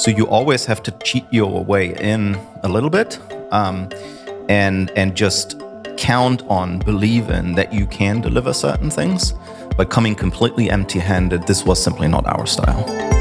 So you always have to cheat your way in a little bit, um, and and just count on believing that you can deliver certain things. But coming completely empty-handed, this was simply not our style.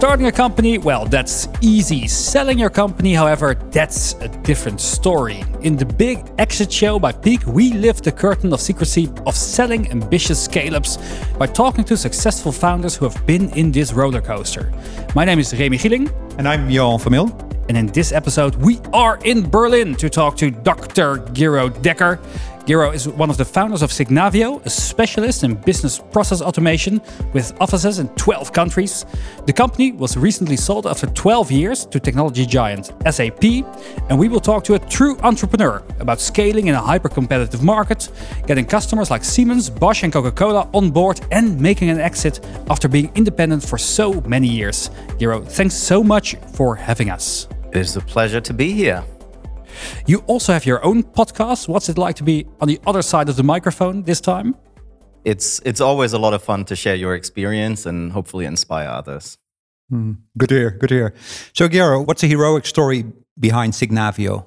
Starting a company, well, that's easy. Selling your company, however, that's a different story. In the big exit show by Peak, we lift the curtain of secrecy of selling ambitious scale ups by talking to successful founders who have been in this roller coaster. My name is Remy Gieling. And I'm Johan van Mil. And in this episode, we are in Berlin to talk to Dr. Gero Decker. Gero is one of the founders of Signavio, a specialist in business process automation with offices in 12 countries. The company was recently sold after 12 years to technology giant SAP, and we will talk to a true entrepreneur about scaling in a hyper competitive market, getting customers like Siemens, Bosch, and Coca Cola on board, and making an exit after being independent for so many years. Gero, thanks so much for having us. It is a pleasure to be here. You also have your own podcast. What's it like to be on the other side of the microphone this time? It's it's always a lot of fun to share your experience and hopefully inspire others. Mm, good to hear. Good to hear. So, Gero, what's the heroic story behind Signavio?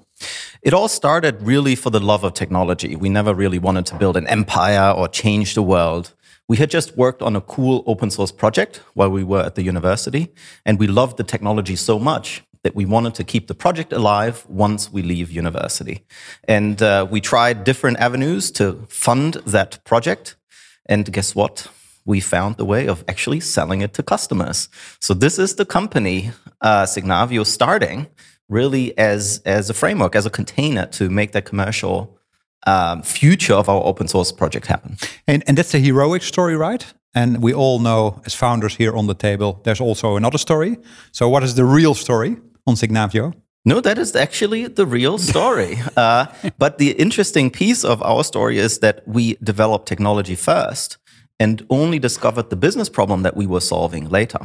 It all started really for the love of technology. We never really wanted to build an empire or change the world. We had just worked on a cool open source project while we were at the university, and we loved the technology so much that we wanted to keep the project alive once we leave university. And uh, we tried different avenues to fund that project. And guess what? We found the way of actually selling it to customers. So this is the company, uh, Signavio, starting really as, as a framework, as a container to make that commercial um, future of our open source project happen. And, and that's a heroic story, right? And we all know, as founders here on the table, there's also another story. So, what is the real story? On Signavio? No, that is actually the real story. uh, but the interesting piece of our story is that we developed technology first and only discovered the business problem that we were solving later.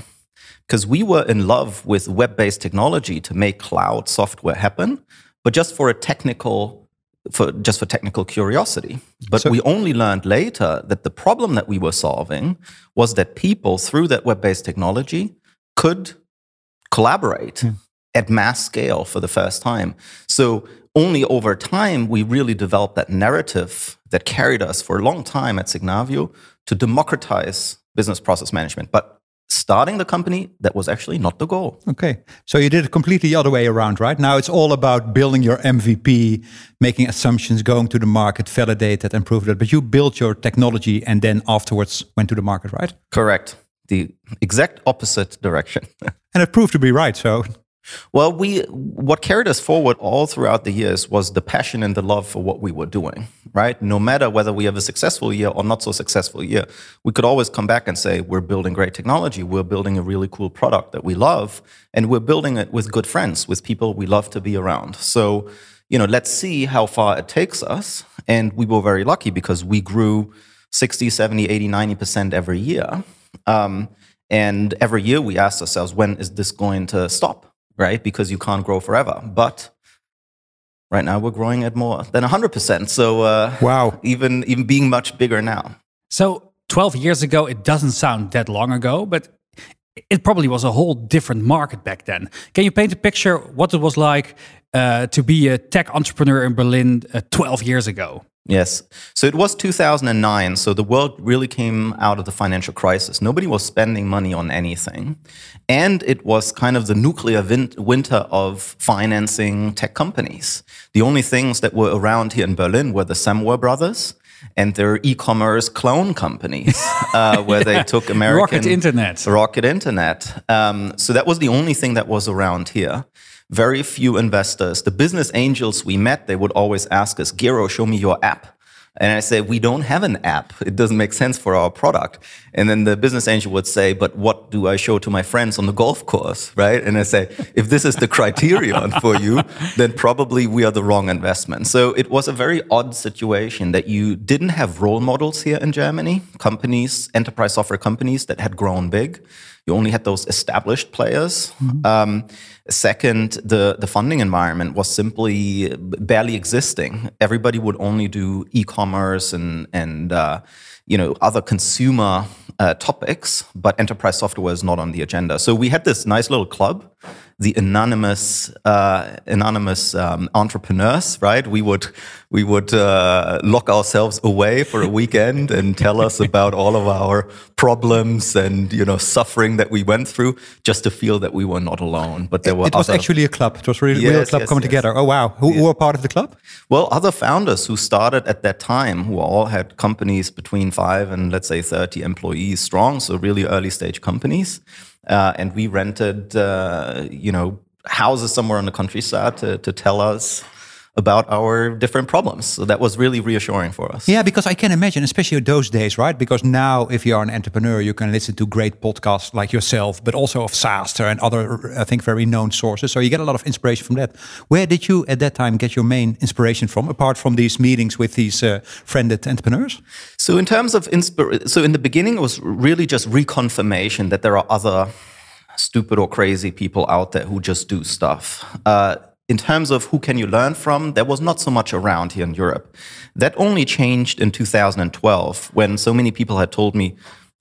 Because we were in love with web based technology to make cloud software happen, but just for a technical for just for technical curiosity. But so, we only learned later that the problem that we were solving was that people through that web-based technology could collaborate. Hmm at mass scale for the first time. So only over time we really developed that narrative that carried us for a long time at Signavio to democratize business process management. But starting the company, that was actually not the goal. Okay. So you did it completely the other way around, right? Now it's all about building your MVP, making assumptions, going to the market, validate it, and prove it. But you built your technology and then afterwards went to the market, right? Correct. The exact opposite direction. and it proved to be right. So well, we what carried us forward all throughout the years was the passion and the love for what we were doing, right? No matter whether we have a successful year or not so successful year, we could always come back and say we're building great technology, we're building a really cool product that we love, and we're building it with good friends, with people we love to be around. So, you know, let's see how far it takes us. And we were very lucky because we grew 60, 70, 80, 90% every year. Um, and every year we asked ourselves, when is this going to stop? Right? Because you can't grow forever. But right now we're growing at more than 100%. So uh, wow, even even being much bigger now. So 12 years ago, it doesn't sound that long ago, but it probably was a whole different market back then. Can you paint a picture what it was like uh, to be a tech entrepreneur in Berlin uh, 12 years ago? Yes. So it was 2009. So the world really came out of the financial crisis. Nobody was spending money on anything. And it was kind of the nuclear winter of financing tech companies. The only things that were around here in Berlin were the Samwer brothers and their e-commerce clone companies, uh, where they took American Rocket Internet. Rocket Internet. Um, so that was the only thing that was around here very few investors. The business angels we met, they would always ask us, Gero, show me your app. And I say, we don't have an app. It doesn't make sense for our product. And then the business angel would say, but what do I show to my friends on the golf course? Right. And I say, if this is the criterion for you, then probably we are the wrong investment. So it was a very odd situation that you didn't have role models here in Germany, companies, enterprise software companies that had grown big. You only had those established players. Mm-hmm. Um, second, the, the funding environment was simply barely existing. Everybody would only do e-commerce and and uh, you know, other consumer uh, topics, but enterprise software is not on the agenda. So we had this nice little club, the anonymous uh, anonymous um, entrepreneurs. Right? We would we would uh, lock ourselves away for a weekend and tell us about all of our problems and you know suffering that we went through, just to feel that we were not alone. But there it, were it was other, actually a club. It was really Yes, real club yes, coming yes. together. Oh wow! Who, who were part of the club? Well, other founders who started at that time, who all had companies between five and let's say 30 employees strong, so really early stage companies. Uh, and we rented, uh, you know, houses somewhere in the countryside to, to tell us about our different problems. So that was really reassuring for us. Yeah, because I can imagine, especially those days, right? Because now, if you are an entrepreneur, you can listen to great podcasts like yourself, but also of SaaStr and other, I think, very known sources. So you get a lot of inspiration from that. Where did you, at that time, get your main inspiration from, apart from these meetings with these uh, friended entrepreneurs? So in terms of inspiration, so in the beginning, it was really just reconfirmation that there are other stupid or crazy people out there who just do stuff. Uh, in terms of who can you learn from, there was not so much around here in Europe. That only changed in 2012 when so many people had told me,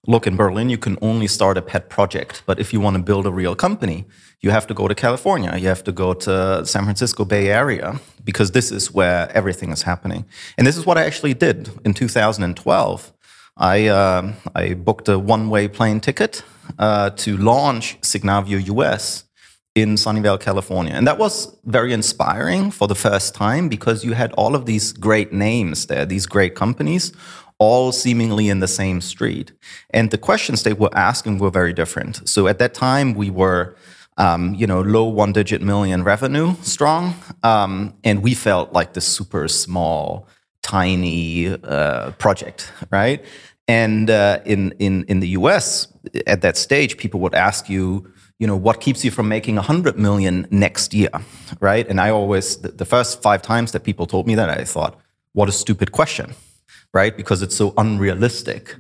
look, in Berlin, you can only start a pet project. But if you want to build a real company, you have to go to California. You have to go to San Francisco Bay Area because this is where everything is happening. And this is what I actually did in 2012. I, uh, I booked a one way plane ticket uh, to launch Signavio US in Sunnyvale, California. And that was very inspiring for the first time because you had all of these great names there, these great companies, all seemingly in the same street. And the questions they were asking were very different. So at that time, we were. Um, you know, low one digit million revenue strong. Um, and we felt like this super small, tiny uh, project, right? And uh, in, in, in the US, at that stage, people would ask you, you know, what keeps you from making 100 million next year, right? And I always, the, first five times that people told me that, I thought, what a stupid question, right? Because it's so unrealistic.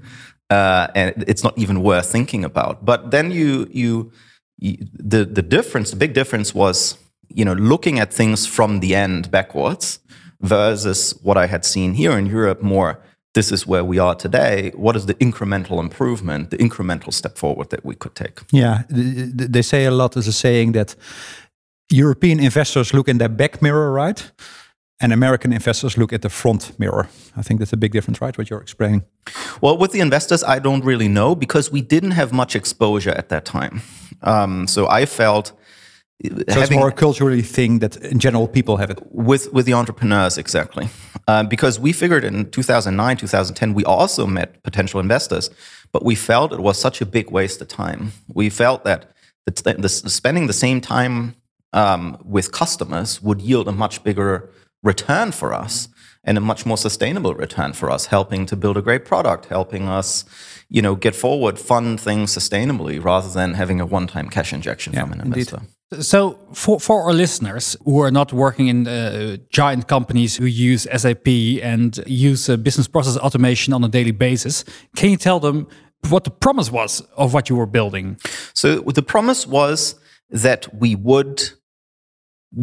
Uh, and it's not even worth thinking about. But then you, you, you, the, the difference, the big difference was, you know, looking at things from the end backwards versus what I had seen here in Europe more this is where we are today. What is the incremental improvement, the incremental step forward that we could take? Yeah, th- th- they say a lot as a saying that European investors look in their back mirror, right? And American investors look at the front mirror. I think that's a big difference, right? What you're explaining. Well, with the investors, I don't really know because we didn't have much exposure at that time. Um, so I felt. So it's more a culturally thing that in general people have it. with with the entrepreneurs exactly um, because we figured in 2009 2010 we also met potential investors but we felt it was such a big waste of time we felt that the, the spending the same time um, with customers would yield a much bigger return for us and a much more sustainable return for us helping to build a great product helping us you know get forward fund things sustainably rather than having a one-time cash injection Yeah, from an indeed. investor So, for, for our listeners who are not working in uh, giant companies who use SAP and use uh, business process automation on a daily basis, can you tell them what the promise was of what you were building? So the promise was that we would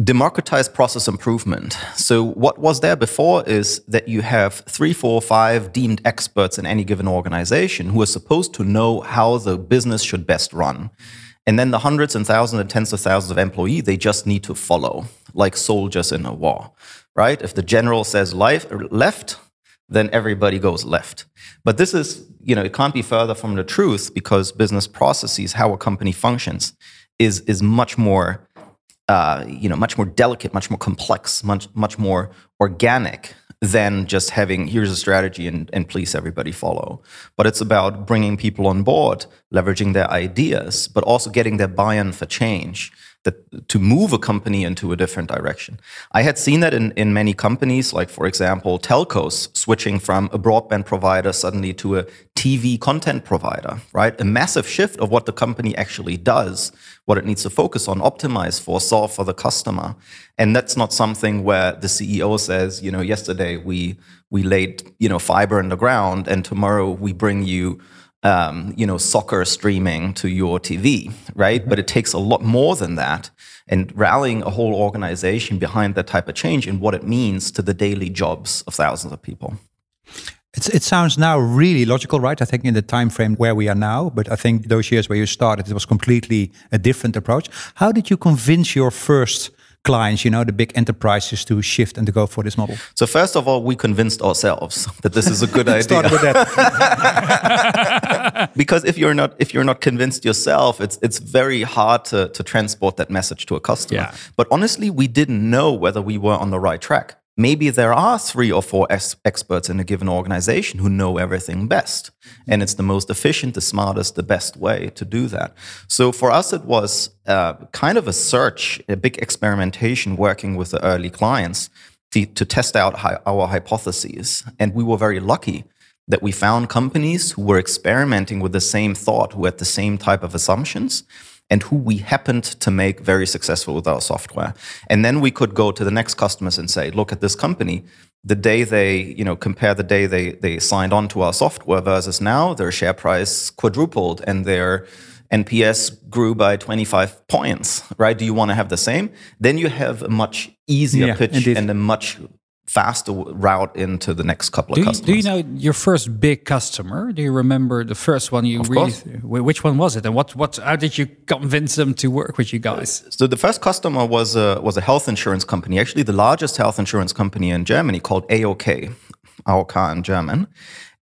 democratize process improvement. So what was there before is that you have three, four, five deemed experts in any given organization who are supposed to know how the business should best run. And then the hundreds and thousands and tens of thousands of employees, they just need to follow, like soldiers in a war, right? If the general says life, left, then everybody goes left. But this is, you know, it can't be further from the truth because business processes, how a company functions, is is much more, uh, you know, much more delicate, much more complex, much much more organic than just having here's a strategy and, and please everybody follow. But it's about bringing people on board, leveraging their ideas, but also getting their buy-in for change that to move a company into a different direction. I had seen that in, in many companies, like for example, telcos switching from a broadband provider suddenly to a TV content provider, right? A massive shift of what the company actually does, what it needs to focus on, optimize for, solve for the customer. And that's not something where the CEO says, you know, yesterday we we laid, you know, fiber in the ground and tomorrow we bring you um, you know, soccer streaming to your TV, right? But it takes a lot more than that. And rallying a whole organization behind that type of change and what it means to the daily jobs of thousands of people. It's, it sounds now really logical, right? I think in the time frame where we are now, but I think those years where you started, it was completely a different approach. How did you convince your first clients, you know, the big enterprises to shift and to go for this model? So first of all, we convinced ourselves that this is a good idea. Start with that. because if you're not if you're not convinced yourself, it's it's very hard to to transport that message to a customer. Yeah. But honestly, we didn't know whether we were on the right track. Maybe there are three or four ex- experts in a given organization who know everything best. And it's the most efficient, the smartest, the best way to do that. So for us, it was uh, kind of a search, a big experimentation working with the early clients to, to test out hi- our hypotheses. And we were very lucky that we found companies who were experimenting with the same thought, who had the same type of assumptions, and who we happened to make very successful with our software. And then we could go to the next customers and say, look at this company. The day they, you know, compare the day they they signed on to our software versus now, their share price quadrupled and their NPS grew by 25 points, right? Do you want to have the same? Then you have a much easier Yeah, pitch indeed. and a much faster route into the next couple Do of you, customers. do you know your first big customer? Do you remember the first one you Of really? course. Which one was it, and what what? How did you convince them to work with you guys? So the first customer was a was a health insurance company, actually the largest health insurance company in Germany called AOK, AOK in German.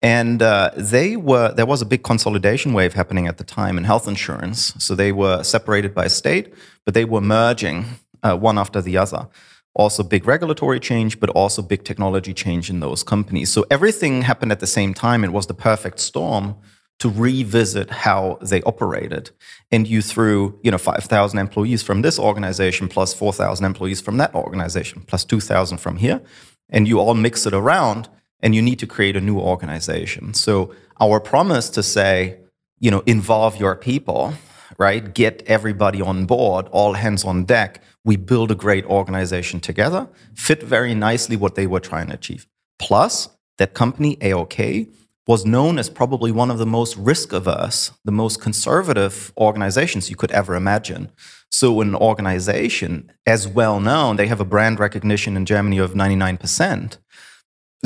And uh, they were there was a big consolidation wave happening at the time in health insurance. So they were separated by state, but they were merging uh, one after the other. Also, big regulatory change, but also big technology change in those companies. So everything happened at the same time. It was the perfect storm to revisit how they operated. And you threw, you know, 5,000 employees from this organization plus 4,000 employees from that organization plus 2,000 from here. And you all mix it around and you need to create a new organization. So our promise to say, you know, involve your people, right? Get everybody on board, all hands on deck. We build a great organization together, fit very nicely what they were trying to achieve. Plus, that company, AOK, was known as probably one of the most risk averse, the most conservative organizations you could ever imagine. So, an organization as well known, they have a brand recognition in Germany of 99%.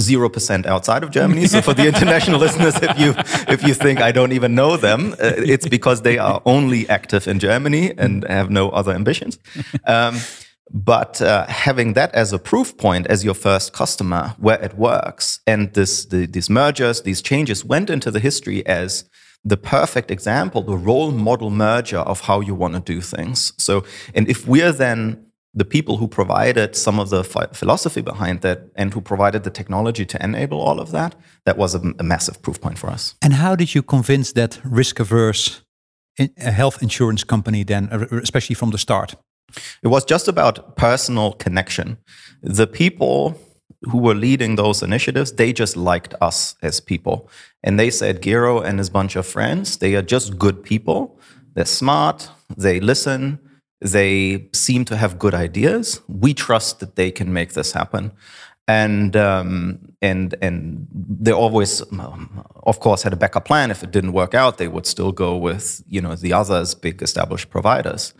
Zero percent outside of Germany. So for the international listeners, if you if you think I don't even know them, uh, it's because they are only active in Germany and have no other ambitions. Um, but uh, having that as a proof point as your first customer where it works and this the, these mergers these changes went into the history as the perfect example the role model merger of how you want to do things so and if we're then the people who provided some of the phi- philosophy behind that and who provided the technology to enable all of that that was a, a massive proof point for us And how did you convince that risk averse health insurance company then, uh, especially from the start? It was just about personal connection. The people who were leading those initiatives, they just liked us as people. And they said, Gero and his bunch of friends, they are just good people. They're smart, they listen, they seem to have good ideas. We trust that they can make this happen. And um, and and they always, um, of course, had a backup plan. If it didn't work out, they would still go with you know the others, big established providers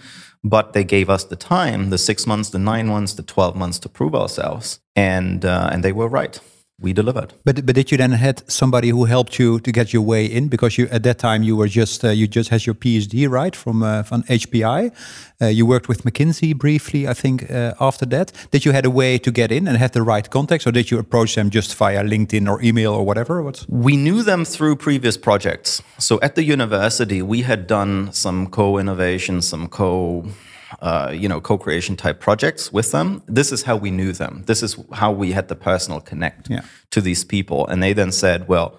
but they gave us the time the six months the nine months the 12 months to prove ourselves and uh, and they were right we delivered But but did you then had somebody who helped you to get your way in because you at that time you were just uh, you just had your PhD right from uh, from HPI. Uh, you worked with McKinsey briefly, I think. Uh, after that, did you had a way to get in and have the right contacts, or did you approach them just via LinkedIn or email or whatever? What? we knew them through previous projects so at the university we had done some co-innovation some co uh, you know co-creation type projects with them. This is how we knew them. This is how we had the personal connect Yeah. to these people. And they then said well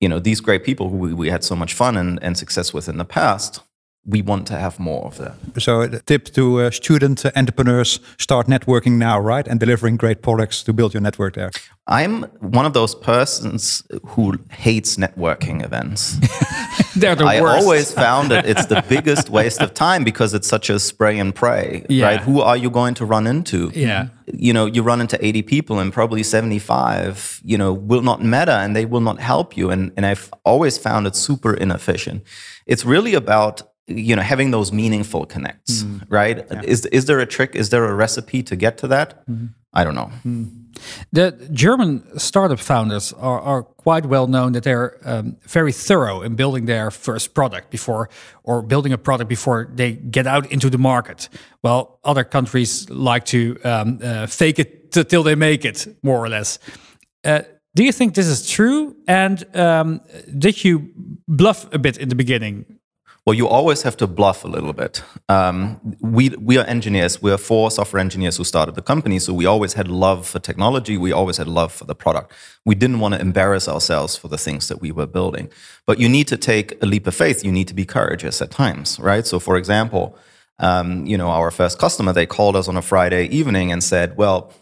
you know these great people who we, we had so much fun and, and success with in the past we want to have more of that So the tip to uh, student uh, entrepreneurs: start networking now, right, and delivering great products to build your network there. I'm one of those persons who hates networking events. They're the worst. I worst. always found that it's the biggest waste of time because it's such a spray and pray, Yeah. right? Who are you going to run into? Yeah. You know, you run into 80 people and probably 75, you know, will not matter and they will not help you. And, and I've always found it super inefficient. It's really about, you know, having those meaningful connects, right? Is, is there a trick? Is there a recipe to get to that? I don't know. The German startup founders are, are quite well known that they're um, very thorough in building their first product before, or building a product before they get out into the market. Well, other countries like to um, uh, fake it t- till they make it, more or less. Uh, do you think this is true? And um, did you bluff a bit in the beginning? Well, you always have to bluff a little bit. Um, we we are engineers. We are four software engineers who started the company, so we always had love for technology. We always had love for the product. We didn't want to embarrass ourselves for the things that we were building. But you need to take a leap of faith. You need to be courageous at times, right? So, for example, um, you know, our first customer they called us on a Friday evening and said, "Well."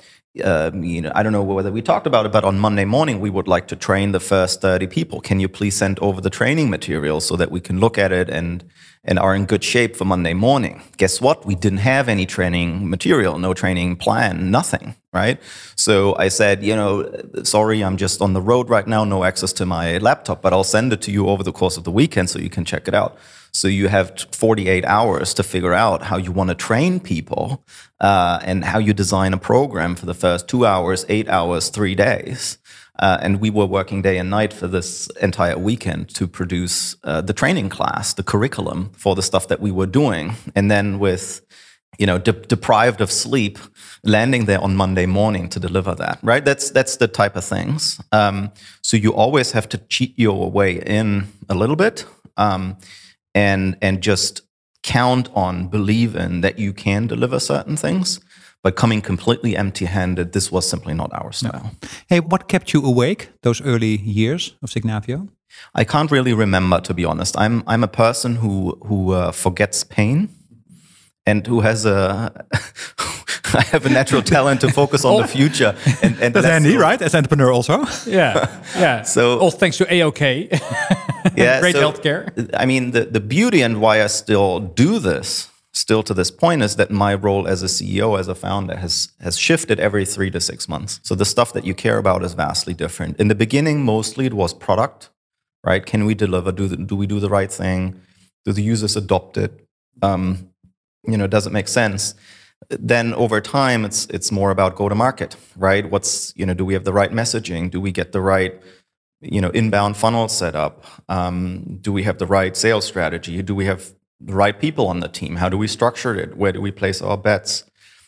Uh, you know, I don't know whether we talked about it, but on Monday morning we would like to train the first 30 people. Can you please send over the training material so that we can look at it and and are in good shape for Monday morning? Guess what? We didn't have any training material, no training plan, nothing, right? So I said, you know, sorry, I'm just on the road right now, no access to my laptop, but I'll send it to you over the course of the weekend so you can check it out. So you have 48 hours to figure out how you want to train people uh, and how you design a program for the first two hours, eight hours, three days. Uh, and we were working day and night for this entire weekend to produce uh, the training class, the curriculum for the stuff that we were doing. And then with you know, de- deprived of sleep, landing there on Monday morning to deliver that, right? That's that's the type of things. Um, so you always have to cheat your way in a little bit. Um, and and just count on believing that you can deliver certain things but coming completely empty-handed this was simply not our style. No. hey what kept you awake those early years of signavio i can't really remember to be honest. I'm i'm a person who who uh, forgets pain and who has a I have a natural talent to focus on the future. And, and that's handy, right? As entrepreneur, also. Yeah, yeah. So all thanks to AOK. yeah, great so, healthcare. I mean, the the beauty and why I still do this, still to this point, is that my role as a CEO, as a founder, has has shifted every three to six months. So the stuff that you care about is vastly different. In the beginning, mostly it was product, right? Can we deliver? Do the, do we do the right thing? Do the users adopt it? Um, you know, does it make sense? then over time it's it's more about go to market right? What's you know do we have the right messaging? Do we get the right you know inbound funnel set up? Um, do we have the right sales strategy? Do we have the right people on the team? How do we structure it? Where do we place our bets?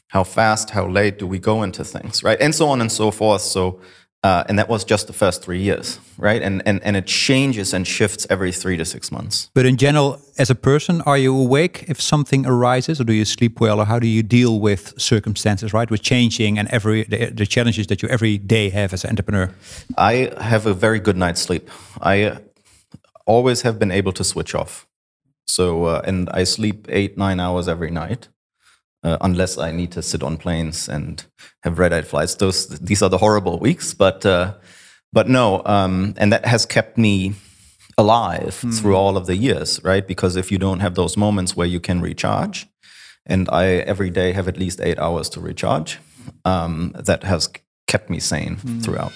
How fast? How late do we go into things right? And so on and so forth. So uh, and that was just the first three years, right? And, and and it changes and shifts every three to six months. But in general, as a person, are you awake if something arises, or do you sleep well, or how do you deal with circumstances, right? With changing and every the, the challenges that you every day have as an entrepreneur. I have a very good night's sleep. I always have been able to switch off. So uh, and I sleep eight nine hours every night uh, unless I need to sit on planes and have red-eye flights. Those these are the horrible weeks, but uh, but no, um, and that has kept me alive mm. through all of the years, right? Because if you don't have those moments where you can recharge, and I every day have at least eight hours to recharge, um, that has kept me sane mm. throughout.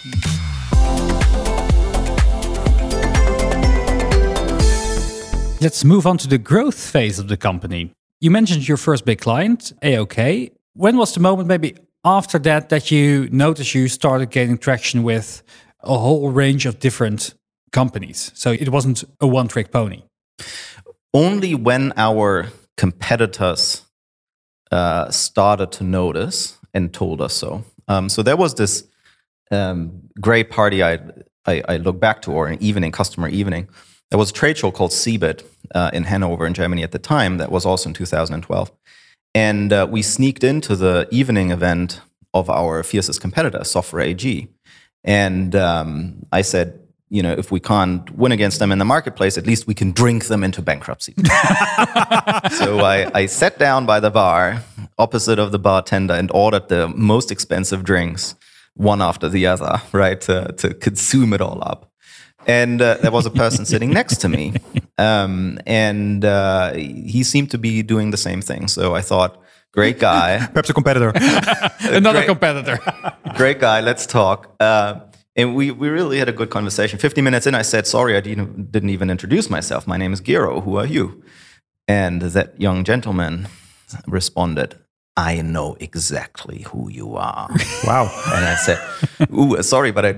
Let's move on to the growth phase of the company. You mentioned your first big client, AOK. When was the moment, maybe after that, that you noticed you started getting traction with a whole range of different companies? So it wasn't a one trick pony. Only when our competitors uh, started to notice and told us so. Um, so there was this um, great party I, I, I look back to, or an evening, customer evening, there was a trade show called CeBIT uh, in Hanover in Germany at the time that was also in 2012. And uh, we sneaked into the evening event of our fiercest competitor, Software AG. And um, I said, you know, if we can't win against them in the marketplace, at least we can drink them into bankruptcy. so I, I sat down by the bar opposite of the bartender and ordered the most expensive drinks, one after the other, right, to, to consume it all up and uh, there was a person sitting next to me, um, and uh, he seemed to be doing the same thing. So I thought, great guy, perhaps a competitor, another great, competitor, great guy. Let's talk. Uh, and we, we really had a good conversation. 50 minutes in, I said, Sorry, I didn't, didn't even introduce myself. My name is Gero. Who are you? And that young gentleman responded, I know exactly who you are. Wow. and I said, Ooh, sorry, but I,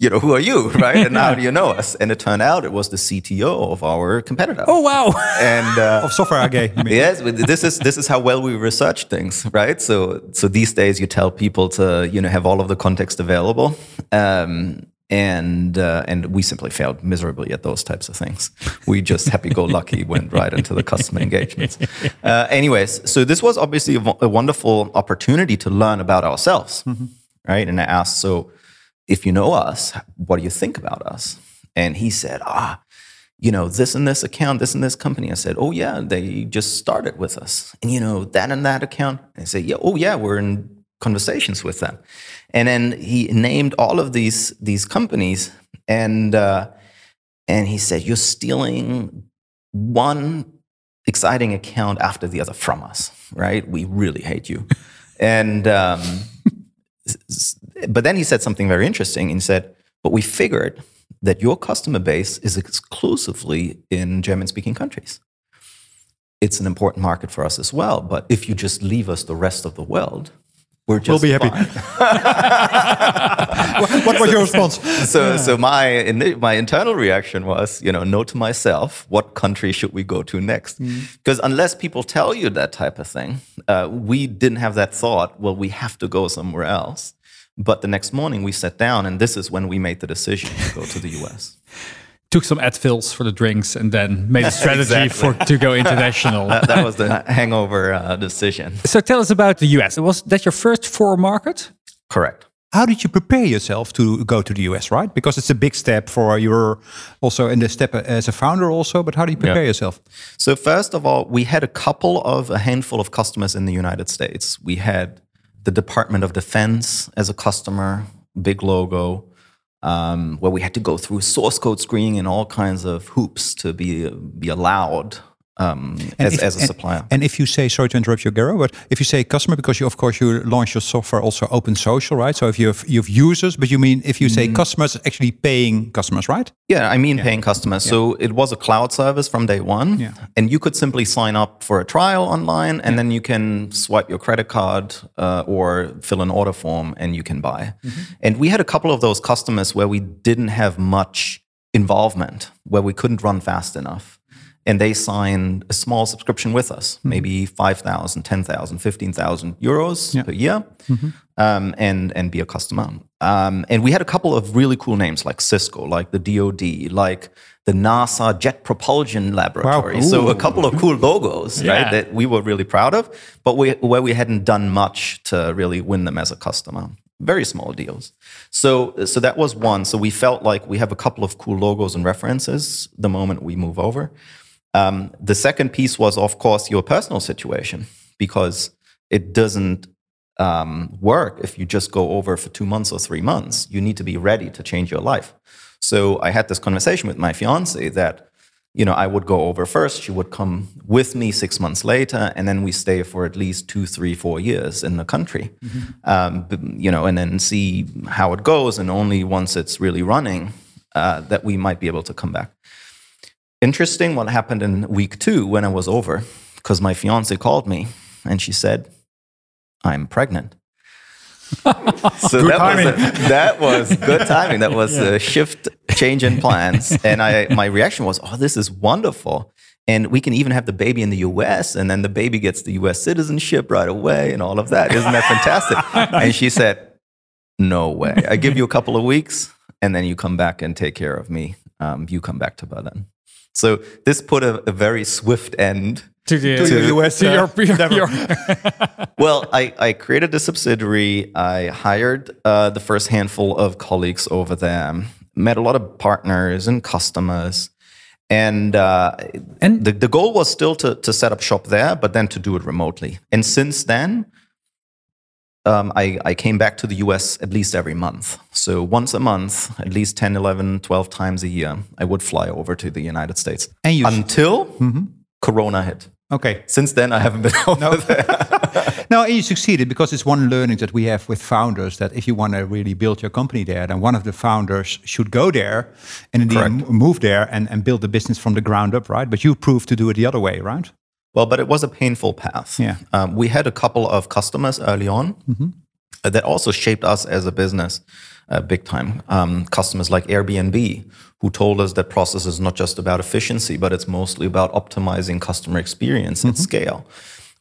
you know, who are you? Right. And how do you know us? And it turned out it was the CTO of our competitor. Oh wow! And uh, Of software AG. yes, this is this is how well we research things, right? So so these days you tell people to you know have all of the context available, um, and uh, and we simply failed miserably at those types of things. We just happy go lucky went right into the customer engagements. Uh, anyways, so this was obviously a, a wonderful opportunity to learn about ourselves, right? And I asked, so if you know us, what do you think about us? And he said, ah you know, this and this account, this and this company. I said, oh yeah, they just started with us. And you know, that and that account. And I said, yeah, oh yeah, we're in conversations with them. And then he named all of these these companies, and uh, and he said, you're stealing one exciting account after the other from us, right? We really hate you. and um, but then he said something very interesting. He said, but we figured that your customer base is exclusively in German speaking countries. It's an important market for us as well. But if you just leave us the rest of the world, we're just We'll be happy. what, what was your response? so so my ini- my internal reaction was you know note to myself what country should we go to next because unless people tell you that type of thing uh, we didn't have that thought well we have to go somewhere else but the next morning we sat down and this is when we made the decision to go to the us Took some Advils for the drinks and then made a strategy Exactly. for to go international. that, that was the hangover uh, decision so tell us about the US. Was that your first foreign market? correct How did you prepare yourself to go to the US, right? Because it's a big step for your also in the step as a founder also, but how do you prepare yourself? So first of all, we had a couple of a handful of customers in the United States. We had the Department of Defense as a customer, big logo, um, where we had to go through source code screening and all kinds of hoops to be be allowed um, as, if, as a supplier. And if you say, sorry to interrupt you, Gero, but if you say customer, because you, of course, you launch your software also open source, right? So if you have, you have users, but you mean if you say Mm-hmm. customers, actually paying customers, right? Yeah, I mean paying customers. So it was a cloud service from day one. Yeah. And you could simply sign up for a trial online and then you can swipe your credit card uh, or fill an order form and you can buy. And we had a couple of those customers where we didn't have much involvement, where we couldn't run fast enough. And they signed a small subscription with us, maybe 5,000, 10,000, 15,000 euros per year, um, and, and be a customer. Um, and we had a couple of really cool names like Cisco, like the DoD, like the NASA Jet Propulsion Laboratory. So a couple of cool logos, Yeah. right, that we were really proud of, but we, where we hadn't done much to really win them as a customer. Very small deals. So, so that was one. So we felt like we have a couple of cool logos and references the moment we move over. Um, the second piece was, of course, your personal situation because it doesn't um, work if you just go over for two months or three months. You need to be ready to change your life. So I had this conversation with my fiance that, you know, I would go over first. She would come with me six months later, and then we stay for at least two, three, four years in the country, um, you know, and then see how it goes. And only once it's really running, uh, that we might be able to come back. Interesting what happened in week two when I was over, because my fiance called me and she said, I'm pregnant. so that was, a, that was good timing. That was a shift, change in plans. And I, my reaction was, oh, this is wonderful. And we can even have the baby in the US, and then the baby gets the US citizenship right away and all of that. Isn't that fantastic? and she said, no way. I give you a couple of weeks, and then you come back and take care of me. Um, you come back to Berlin. So this put a, a very swift end To the, To the US, to your, uh, your- well, I, I created a subsidiary. I hired uh, the first handful of colleagues over there, met a lot of partners and customers. And, uh, And- the, the goal was still to, to set up shop there, but then to do it remotely. And since then, um, I, I came back to the US at least every month. So once a month, at least 10, 11, 12 times a year, I would fly over to the United States. And you- Until Corona hit. Okay. Since then, I haven't been over there. No, and you succeeded because it's one learning that we have with founders that if you want to really build your company there, then one of the founders should go there and indeed Correct. move there and, and build the business from the ground up, right? But you proved to do it the other way, right? Well, but it was a painful path. Yeah. Um, we had a couple of customers early on uh, that also shaped us as a business uh, big time. Um, customers like Airbnb, who told us that process is not just about efficiency, but it's mostly about optimizing customer experience at scale.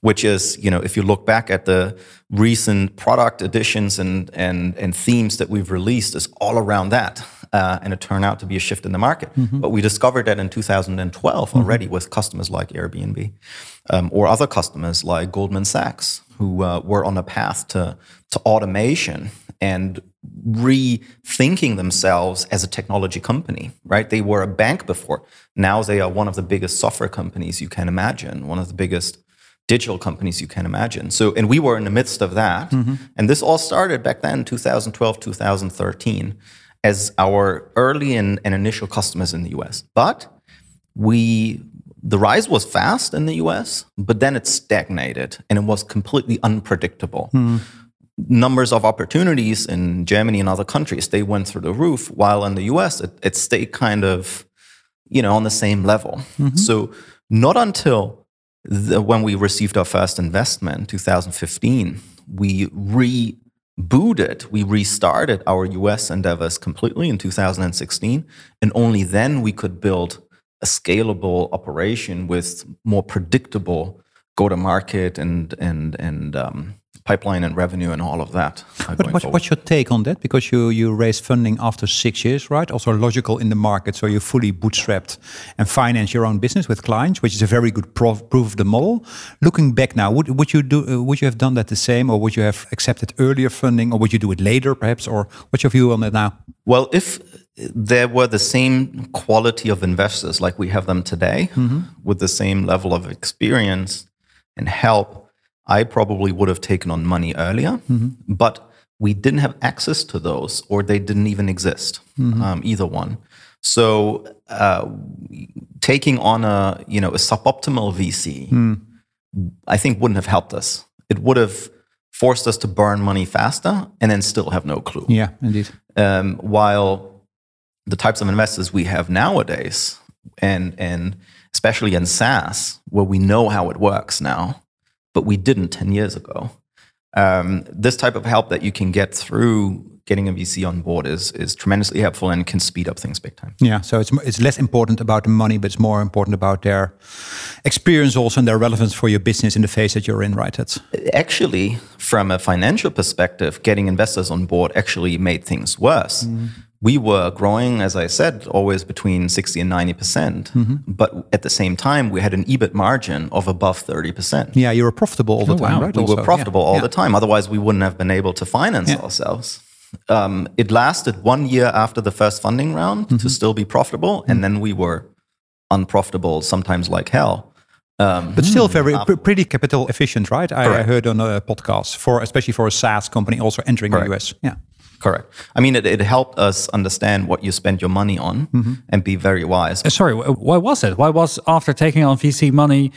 Which is, you know, if you look back at the recent product additions and and and themes that we've released, is all around that, uh, and it turned out to be a shift in the market. But we discovered that in 2012 already with customers like Airbnb, um, or other customers like Goldman Sachs, who uh, were on a path to to automation and rethinking themselves as a technology company, right? They were a bank before. Now they are one of the biggest software companies you can imagine, one of the biggest digital companies you can imagine. So, and we were in the midst of that. And this all started back then, 2012, 2013, as our early and, and initial customers in the US. But we the rise was fast in the US, but then it stagnated and it was completely unpredictable. Hmm. Numbers of opportunities in Germany and other countries, they went through the roof, while in the US, it, it stayed kind of, you know, on the same level. Mm-hmm. So not until the, when we received our first investment, in 2015, we rebooted, we restarted our US endeavors completely in 2016. And only then we could build a scalable operation with more predictable go to market and, and, and um, pipeline and revenue and all of that. uh, But going what's, your take on that? Because you, you raised funding after six years, right? Also logical in the market. So you fully bootstrapped and finance your own business with clients, which is a very good proof, proof of the model. Looking back now, would, would you do? Uh, would you have done that the same, or would you have accepted earlier funding, or would you do it later, perhaps? Or what's your view on that now? Well, if there were the same quality of investors like we have them today, with the same level of experience and help, I probably would have taken on money earlier. But we didn't have access to those, or they didn't even exist, um, either one. So uh, taking on a you know a suboptimal VC, I think wouldn't have helped us. It would have forced us to burn money faster and then still have no clue Yeah, indeed. um, while the types of investors we have nowadays, and and especially in SaaS, where we know how it works now, but we didn't ten years ago. Um, this type of help that you can get through getting a VC on board is is tremendously helpful and can speed up things big time. Yeah, so it's it's less important about the money, but it's more important about their experience also and their relevance for your business in the phase that you're in, right? That's Actually, from a financial perspective, getting investors on board actually made things worse. We were growing, as I said, always between 60 and 90%. percent But at the same time, we had an EBIT margin of above 30%. yeah, you were profitable all the Oh, time, wow. right? We Also, were yeah. profitable all Yeah. the time. Otherwise, we wouldn't have been able to finance Yeah. ourselves. Um, it lasted one year after the first funding round Mm-hmm. to still be profitable. And then we were unprofitable, sometimes like hell. Um, But still very pr- pretty capital efficient, right? I, I heard on a podcast for especially for a SaaS company also entering the US. Yeah. Correct. I mean, it, it helped us understand what you spend your money on Mm-hmm. and be very wise. Uh, Sorry, why was it? Why was after taking on VC money,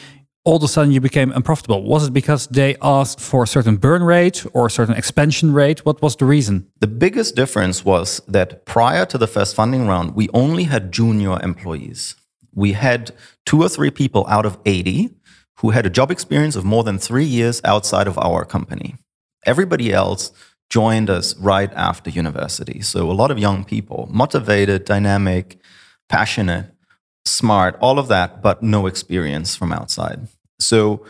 all of a sudden you became unprofitable? Was it because they asked for a certain burn rate or a certain expansion rate? What was the reason? The biggest difference was that prior to the first funding round, we only had junior employees. We had two or three people out of 80 who had a job experience of more than three years outside of our company. Everybody else joined us right after university. So a lot of young people, motivated, dynamic, passionate, smart, all of that, but no experience from outside. So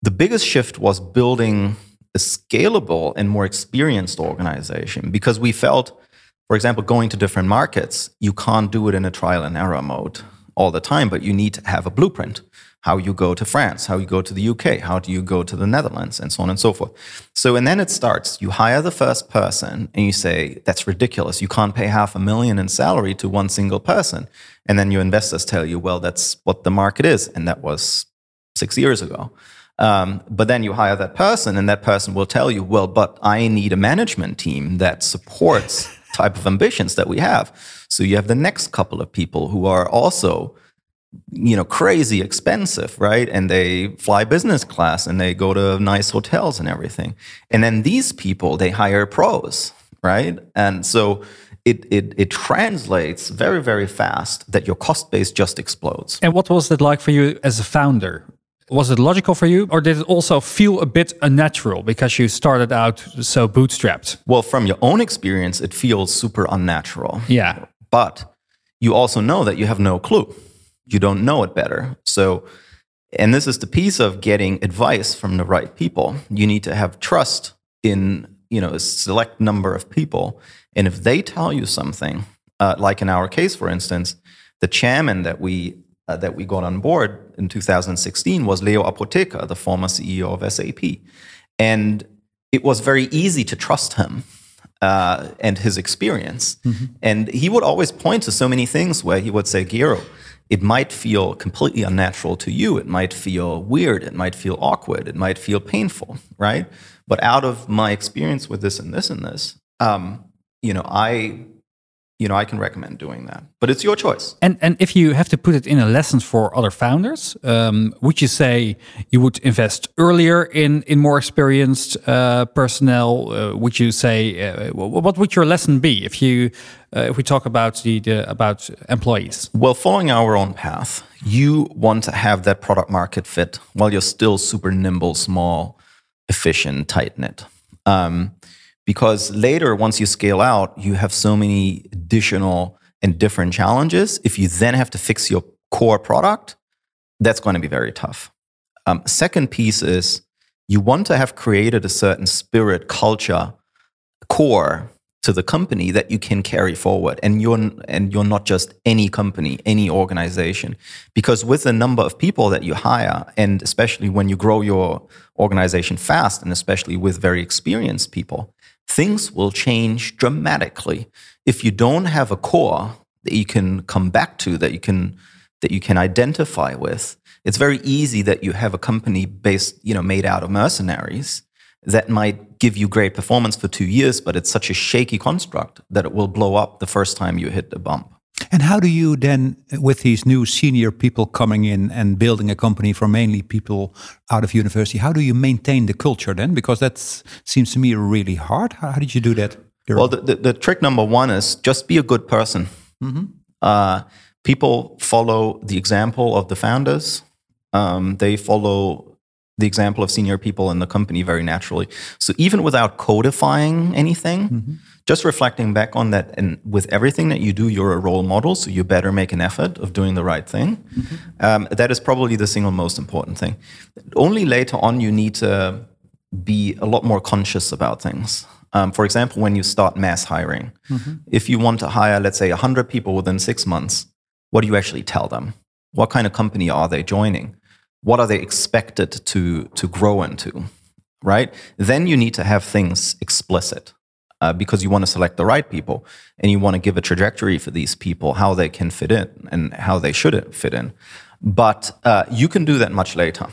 the biggest shift was building a scalable and more experienced organization because we felt, for example, going to different markets, you can't do it in a trial and error mode all the time, but you need to have a blueprint. How you go to France, how you go to the UK, how do you go to the Netherlands, and so on and so forth. So, and then it starts. You hire the first person and you say, that's ridiculous. You can't pay half a million in salary to one single person. And then your investors tell you, well, that's what the market is. And that was six years ago. Um, but then you hire that person, and that person will tell you, well, but I need a management team that supports type of ambitions that we have. So you have the next couple of people who are also, you know, crazy expensive, right? And they fly business class and they go to nice hotels and everything. And then these people, they hire pros, right? And so it, it, it translates very, very fast that your cost base just explodes. And what was it like for you as a founder? Was it logical for you, or did it also feel a bit unnatural because you started out so bootstrapped? Well, from your own experience, it feels super unnatural. Yeah. But you also know that you have no clue. You don't know it better. So, and this is the piece of getting advice from the right people. You need to have trust in you know a select number of people, and if they tell you something, uh, like in our case, for instance, the chairman that we uh, that we got on board in 2016 was Leo Apotheker, the former CEO of SAP. And it was very easy to trust him uh, and his experience. Mm-hmm. And he would always point to so many things where he would say, Gero, it might feel completely unnatural to you. It might feel weird. It might feel awkward. It might feel painful, right? But out of my experience with this and this and this, um, you know, I you know, I can recommend doing that. But it's your choice. And and if you have to put it in a lesson for other founders, um, would you say you would invest earlier in in more experienced uh, personnel? Uh, would you say uh, what would your lesson be if you uh, if we talk about the, the about employees? Well, following our own path, you want to have that product market fit while you're still super nimble, small, efficient, tight knit. Um, because later once you scale out you have so many additional and different challenges. If you then have to fix your core product that's going to be very tough. Um, second piece is you want to have created a certain spirit culture core to the company that you can carry forward. And you're and you're not just any company any organization. Because with the number of people that you hire and especially when you grow your organization fast and especially with very experienced people things will change dramatically if you don't have a core that you can come back to that you can that you can identify with. It's very easy that you have a company based you know made out of mercenaries that might give you great performance for 2 years but it's such a shaky construct that it will blow up the first time you hit a bump and how do you then, with these new senior people coming in and building a company for mainly people out of university, how do you maintain the culture then? Because that seems to me really hard. How, how did you do that? Well, the, the, the, trick number one is just be a good person. Mm -hmm. uh, people follow the example of the founders. Um, they follow the example of senior people in the company very naturally. So even without codifying anything, mm -hmm just reflecting back on that, and with everything that you do, you're a role model, so you better make an effort of doing the right thing. Mm-hmm. Um, that is probably the single most important thing. Only later on, you need to be a lot more conscious about things. Um, for example, when you start mass hiring, mm-hmm. if you want to hire, let's say, 100 people within six months, what do you actually tell them? What kind of company are they joining? What are they expected to, to grow into? Right? Then you need to have things explicit uh, because you want to select the right people and you want to give a trajectory for these people, how they can fit in and how they should fit in. But uh, you can do that much later,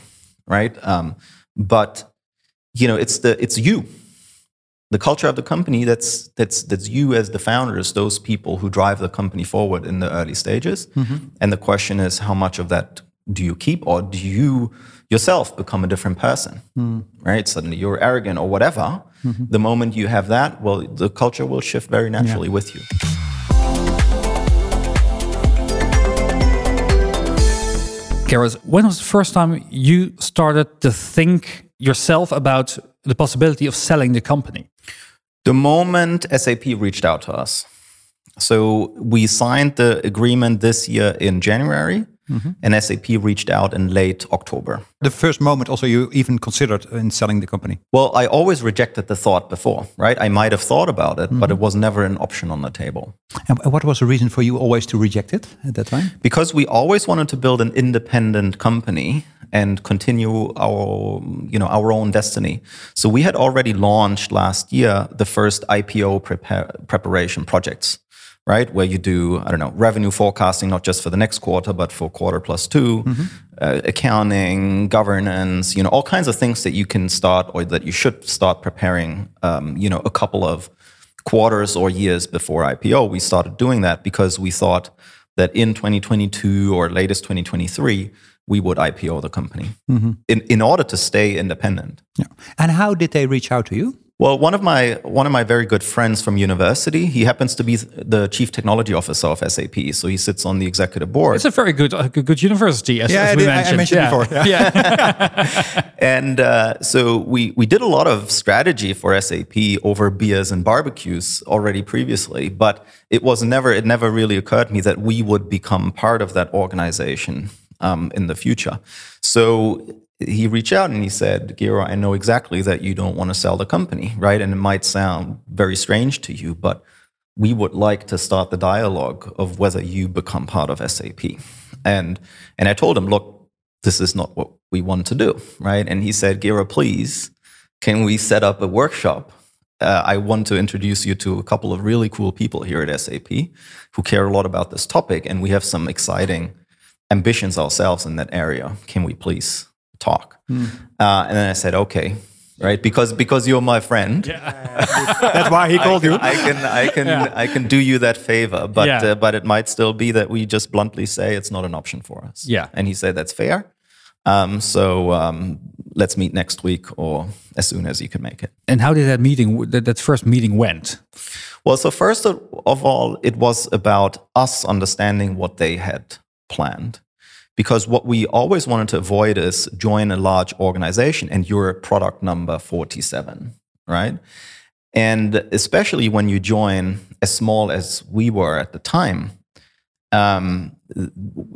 right? Um, but you know, it's the it's you, the culture of the company. That's that's that's you as the founders, those people who drive the company forward in the early stages. Mm-hmm. And the question is, how much of that do you keep, or do you yourself become a different person? Mm. Right? Suddenly you're arrogant or whatever Mm-hmm. The moment you have that, well, the culture will shift very naturally yeah. with you. Gareth, when was the first time you started to think yourself about the possibility of selling the company? The moment SAP reached out to us. So we signed the agreement this year in January. Mm-hmm. And SAP reached out in late October. The first moment, also, you even considered in selling the company? Well, I always rejected the thought before, right? I might have thought about it, mm-hmm. but it was never an option on the table. And what was the reason for you always to reject it at that time? Because we always wanted to build an independent company and continue our you know our own destiny. So we had already launched last year the first IPO prepare, preparation projects right? Where you do, I don't know, revenue forecasting, not just for the next quarter, but for quarter plus 2 mm-hmm. uh, accounting, governance, you know, all kinds of things that you can start or that you should start preparing, um, you know, a couple of quarters or years before IPO. We started doing that because we thought that in 2022 or latest 2023, we would IPO the company mm-hmm. in, in order to stay independent. Yeah. And how did they reach out to you? Well, one of my one of my very good friends from university, he happens to be the chief technology officer of SAP, so he sits on the executive board. It's a very good uh, good, university, as, Yeah, as we did- I- I mentioned. mentioned before, Yeah. and uh, so we we did a lot of strategy for SAP over beers and barbecues already previously, but it was never it never really occurred to me that we would become part of that organization um, in the future. So he reached out and he said, Gero, I know exactly that you don't want to sell the company, right? And it might sound very strange to you, but we would like to start the dialogue of whether you become part of SAP. And and I told him, look, this is not what we want to do, right? And he said, Gero, please, can we set up a workshop? Uh, I want to introduce you to a couple of really cool people here at SAP who care a lot about this topic, and we have some exciting ambitions ourselves in that area. Can we please talk? Uh, and then I said, okay, right, because because you're my friend. That's why he called you. I can I can I can do you that favor, but Yeah. uh, but it might still be that we just bluntly say it's not an option for us. Yeah. and he said that's fair. Um, so um, let's meet next week or as soon as you can make it. and how did that meeting, that, that first meeting went? Well, so first of of all, it was about us understanding what they had planned. Because what we always wanted to avoid is join a large organization and you're product number 47, right? And especially when you join as small as we were at the time, um,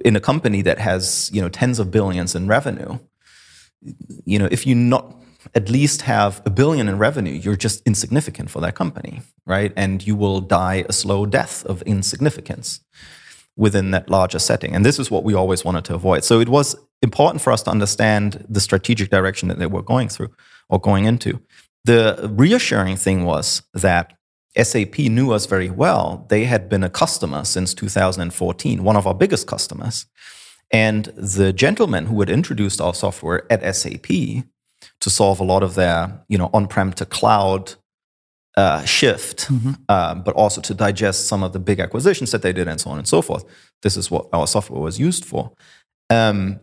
in a company that has you know tens of billions in revenue, you know if you not at least have a billion in revenue, you're just insignificant for that company, right? And you will die a slow death of insignificance within that larger setting. And this is what we always wanted to avoid. So it was important for us to understand the strategic direction that they were going through or going into. The reassuring thing was that SAP knew us very well. They had been a customer since 2014, one of our biggest customers. And the gentleman who had introduced our software at SAP to solve a lot of their, you know, on-prem to cloud uh, shift, uh, but also to digest some of the big acquisitions that they did, and so on and so forth. This is what our software was used for. Um,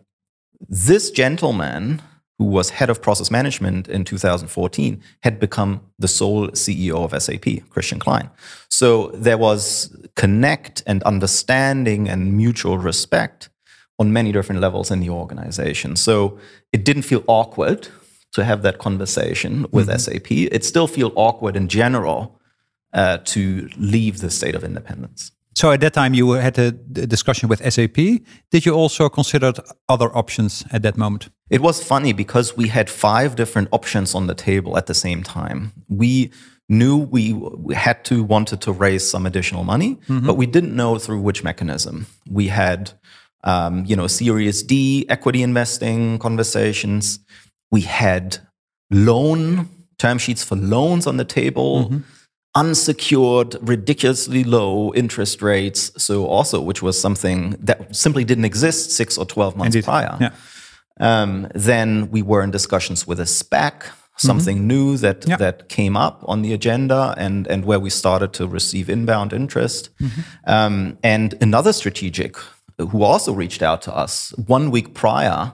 this gentleman, who was head of process management in 2014, had become the sole CEO of SAP, Christian Klein. So there was connect and understanding and mutual respect on many different levels in the organization. So it didn't feel awkward to have that conversation with SAP. It still feel awkward in general uh, to leave the state of independence. So at that time, you had a discussion with SAP. Did you also consider other options at that moment? It was funny because we had five different options on the table at the same time. We knew we had to wanted to raise some additional money, but we didn't know through which mechanism. We had, um, you know, Series D equity investing conversations. We had loan term sheets for loans on the table. Unsecured, ridiculously low interest rates. So, also, which was something that simply didn't exist six or 12 months Indeed. prior. Yeah. Um, then we were in discussions with a SPAC, something new that Mm-hmm. Yeah. that came up on the agenda, and and where we started to receive inbound interest. Mm-hmm. Um, and another strategic who also reached out to us one week prior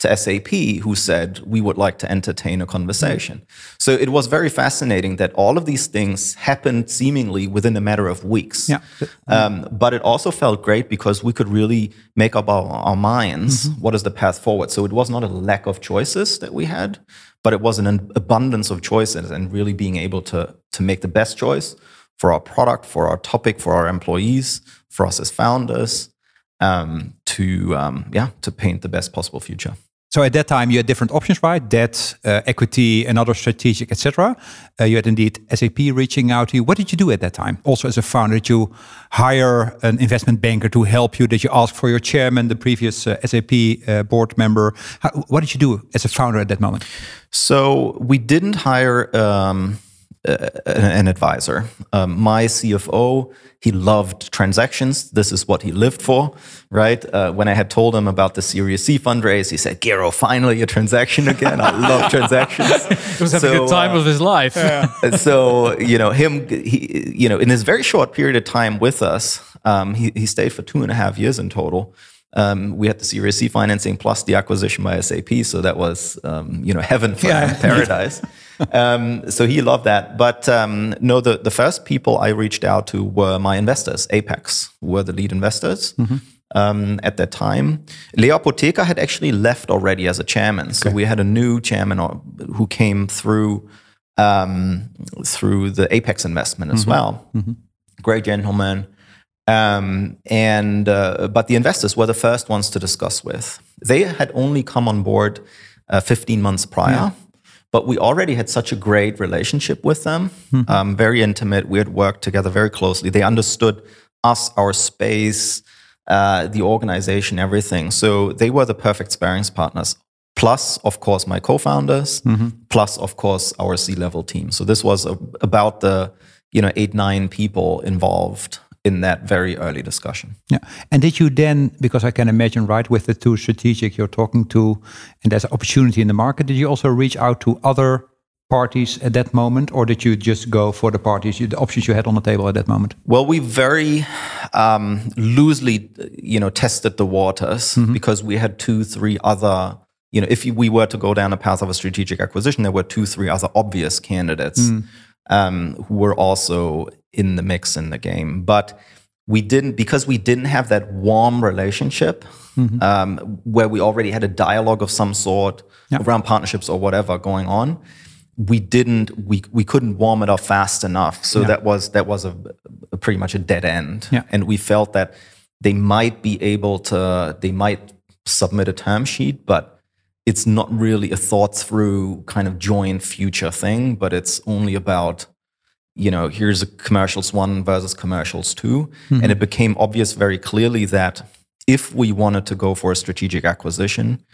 to SAP, who said we would like to entertain a conversation. So it was very fascinating that all of these things happened seemingly within a matter of weeks. Yeah. Um, but it also felt great because we could really make up our, our minds what is the path forward. So it was not a lack of choices that we had, but it was an an abundance of choices and really being able to, to make the best choice for our product, for our topic, for our employees, for us as founders, um, to um, yeah, to paint the best possible future. So at that time, you had different options, right? Debt, uh, equity, another strategic, etc. Uh, you had indeed SAP reaching out to you. What did you do at that time? Also, as a founder, did you hire an investment banker to help you? Did you ask for your chairman, the previous uh, SAP uh, board member? How, what did you do as a founder at that moment? So we didn't hire um, uh, an advisor. Um, my CFO, he loved transactions. This is what he lived for, right? Uh, when I had told him about the Series C fundraise, he said, "Gero, finally a transaction again. I love transactions." He was having a good time of his life. so you know him he you know in his very short period of time with us um, he, he stayed for two and a half years in total um, we had the series c financing plus the acquisition by sap so that was um, you know heaven for Yeah. paradise um, so he loved that. But um, no, the, the first people I reached out to were my investors. Apax were the lead investors. Mm-hmm. Um, at that time. Leo Apotheker had actually left already as a chairman. So okay. we had a new chairman who came through um, through the Apax investment as mm-hmm. well. Mm-hmm. Great gentleman. Um, and uh, but the investors were the first ones to discuss with. They had only come on board uh, 15 months prior. Yeah. But we already had such a great relationship with them, mm-hmm. um, very intimate. We had worked together very closely. They understood us, our space, uh, the organization, everything. So they were the perfect sparring partners. Plus, of course, my co-founders. Mm-hmm. Plus, of course, our C-level team. So this was a, about the you know eight nine people involved in that very early discussion. Yeah. And did you then, because I can imagine, right, with the two strategic you're talking to, and there's opportunity in the market, did you also reach out to other parties at that moment, or did you just go for the parties, the options you had on the table at that moment? Well, we very um, loosely, you know, tested the waters mm-hmm. because we had two, three other. You know, if we were to go down a path of a strategic acquisition, there were two, three other obvious candidates mm. um, who were also in the mix in the game. But we didn't because we didn't have that warm relationship mm-hmm. um, where we already had a dialogue of some sort around partnerships or whatever going on we didn't we we couldn't warm it up fast enough so yeah. that was that was a, a, pretty much a dead end yeah. and we felt that they might be able to they might submit a term sheet but it's not really a thought through kind of joint future thing but it's only about you know here's a commercials one versus commercials 2 mm-hmm. and it became obvious very clearly that if we wanted to go for a strategic acquisition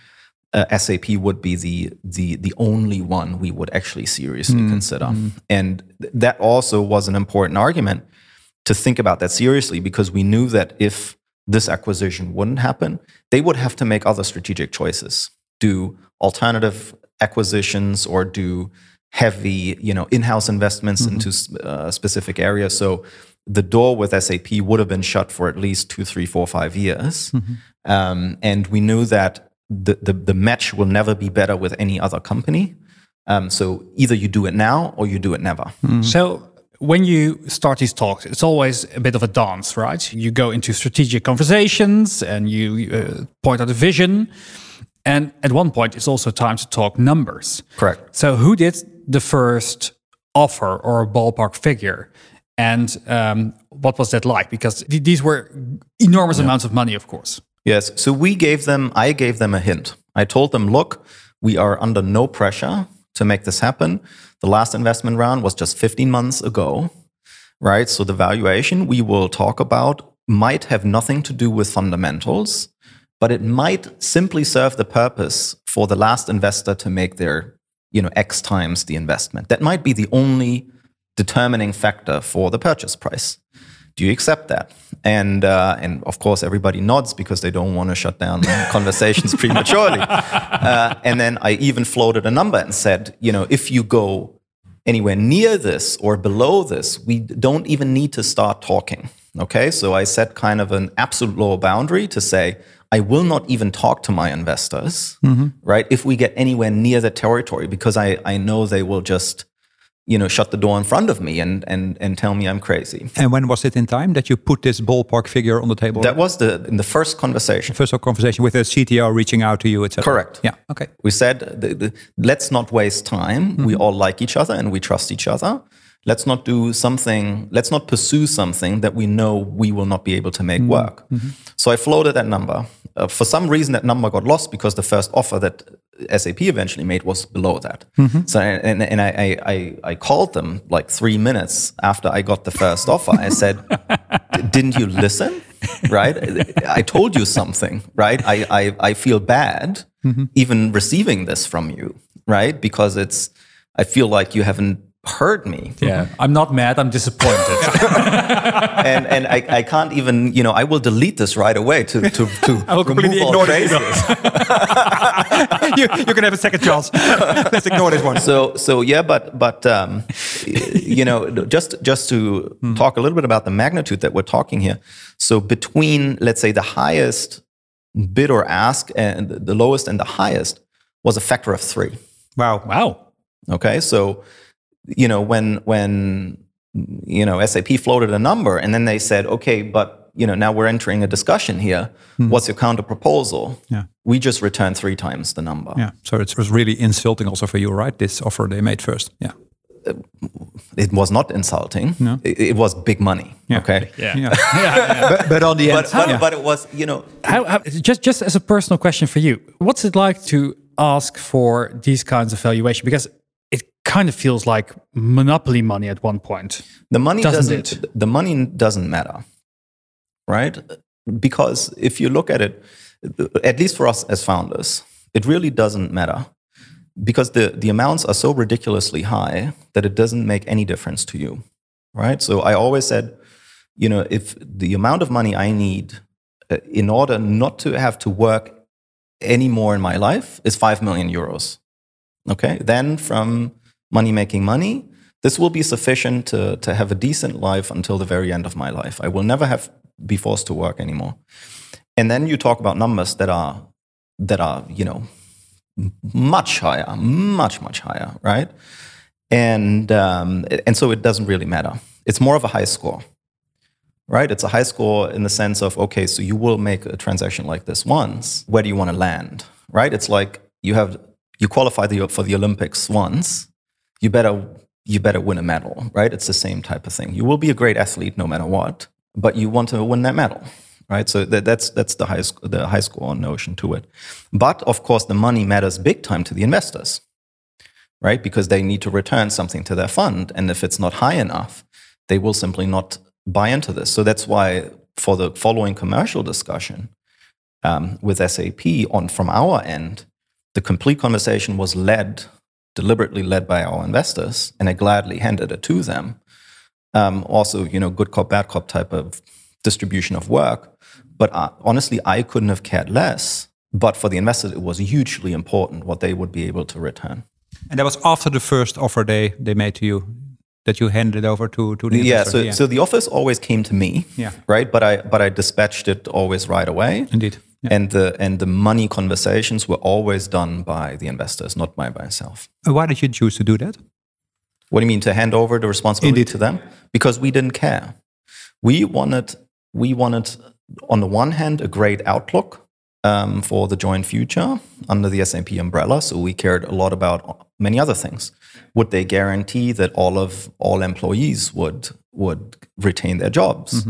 uh, SAP would be the the the only one we would actually seriously mm. consider, mm. and th- that also was an important argument to think about that seriously because we knew that if this acquisition wouldn't happen, they would have to make other strategic choices, do alternative acquisitions, or do heavy you know in-house investments mm-hmm. into uh, specific areas. So the door with SAP would have been shut for at least two, three, four, five years. Mm-hmm. Um, and we knew that the, the, the match will never be better with any other company. Um, so either you do it now or you do it never. Mm. So when you start these talks, it's always a bit of a dance, right? You go into strategic conversations and you uh, point out a vision. And at one point, it's also time to talk numbers. Correct. So who did the first offer or a ballpark figure? And um, what was that like? Because th these were enormous yeah. amounts of money, of course. Yes. So we gave them, I gave them a hint. I told them, look, we are under no pressure to make this happen. The last investment round was just 15 months ago, right? So the valuation we will talk about might have nothing to do with fundamentals, but it might simply serve the purpose for the last investor to make their, you know, X times the investment. That might be the only determining factor for the purchase price do you accept that? And uh, and of course, everybody nods because they don't want to shut down conversations prematurely. Uh, and then I even floated a number and said, you know, if you go anywhere near this or below this, we don't even need to start talking. Okay, so I set kind of an absolute lower boundary to say I will not even talk to my investors, mm-hmm. right? If we get anywhere near the territory, because I I know they will just you know, shut the door in front of me and and and tell me I'm crazy. And when was it in time that you put this ballpark figure on the table? That was the in the first conversation. The first conversation with the CTO reaching out to you, etc. Correct. Yeah. Okay. We said, the, the, let's not waste time. Mm-hmm. We all like each other and we trust each other. Let's not do something. Let's not pursue something that we know we will not be able to make mm-hmm. work. Mm-hmm. So I floated that number. Uh, for some reason, that number got lost because the first offer that SAP eventually made was below that. Mm-hmm. So and, and I, I I called them like three minutes after I got the first offer. I said, "Didn't you listen? Right? I told you something. Right? I I, I feel bad mm-hmm. even receiving this from you. Right? Because it's I feel like you haven't hurt me. Yeah, I'm not mad. I'm disappointed. and and I, I can't even you know I will delete this right away to to to I will remove all traces. you you can have a second chance. Let's ignore this one. So so yeah, but but um, you know just just to hmm. talk a little bit about the magnitude that we're talking here. So between let's say the highest bid or ask and the lowest and the highest was a factor of three. Wow! Wow! Okay, so you know when when you know SAP floated a number, and then they said, okay, but you know now we're entering a discussion here. Hmm. What's your counter proposal? Yeah. We just returned three times the number. Yeah. So it was really insulting also for you, right? This offer they made first. Yeah. Uh, it was not insulting. No. It, it was big money. Yeah. Okay. Yeah. but, but on the end, But, but, yeah. but it was, you know, How, how, just just as a personal question for you, what's it like to ask for these kinds of valuation? Because it kind of feels like monopoly money at one point. the money Doesn't doesn't, the money doesn't matter, right? Because if you look at it, at least for us as founders, it really doesn't matter because the, the amounts are so ridiculously high that it doesn't make any difference to you, right? So I always said, you know, if the amount of money I need uh, in order not to have to work any more in my life is 5 million euros. Okay. Then from money making money, this will be sufficient to, to have a decent life until the very end of my life. I will never have be forced to work anymore. And then you talk about numbers that are that are, you know, much higher, much, much higher, right? And um, and so it doesn't really matter. It's more of a high score right? It's a high score in the sense of, okay, so you will make a transaction like this once. Where do you want to land, right? It's like you have you qualify the, for the Olympics once. You better you better win a medal, right? It's the same type of thing. You will be a great athlete no matter what, but you want to win that medal, right? So that, that's that's the high sc- the high score notion to it. But of course, the money matters big time to the investors, right? Because they need to return something to their fund, and if it's not high enough, they will simply not buy into this. So that's why for the following commercial discussion um, with SAP on from our end, the complete conversation was led deliberately led by our investors, and I gladly handed it to them. Um, also, you know, good cop, bad cop type of distribution of work. But uh, honestly, I couldn't have cared less. But for the investors, it was hugely important what they would be able to return. and that was after the first offer they they made to you that you handed over to to the Yeah, so so the offers always came to me, Yeah. right? But I but I dispatched it always right away. indeed. Yeah. And the and the money conversations were always done by the investors, not by myself. Uh, Why did you choose to do that? What do you mean to hand over the responsibility Indeed. to them? Because we didn't care. We wanted we wanted on the one hand a great outlook um, for the joint future under the SAP umbrella. So we cared a lot about many other things. Would they guarantee that all of all employees would would retain their jobs?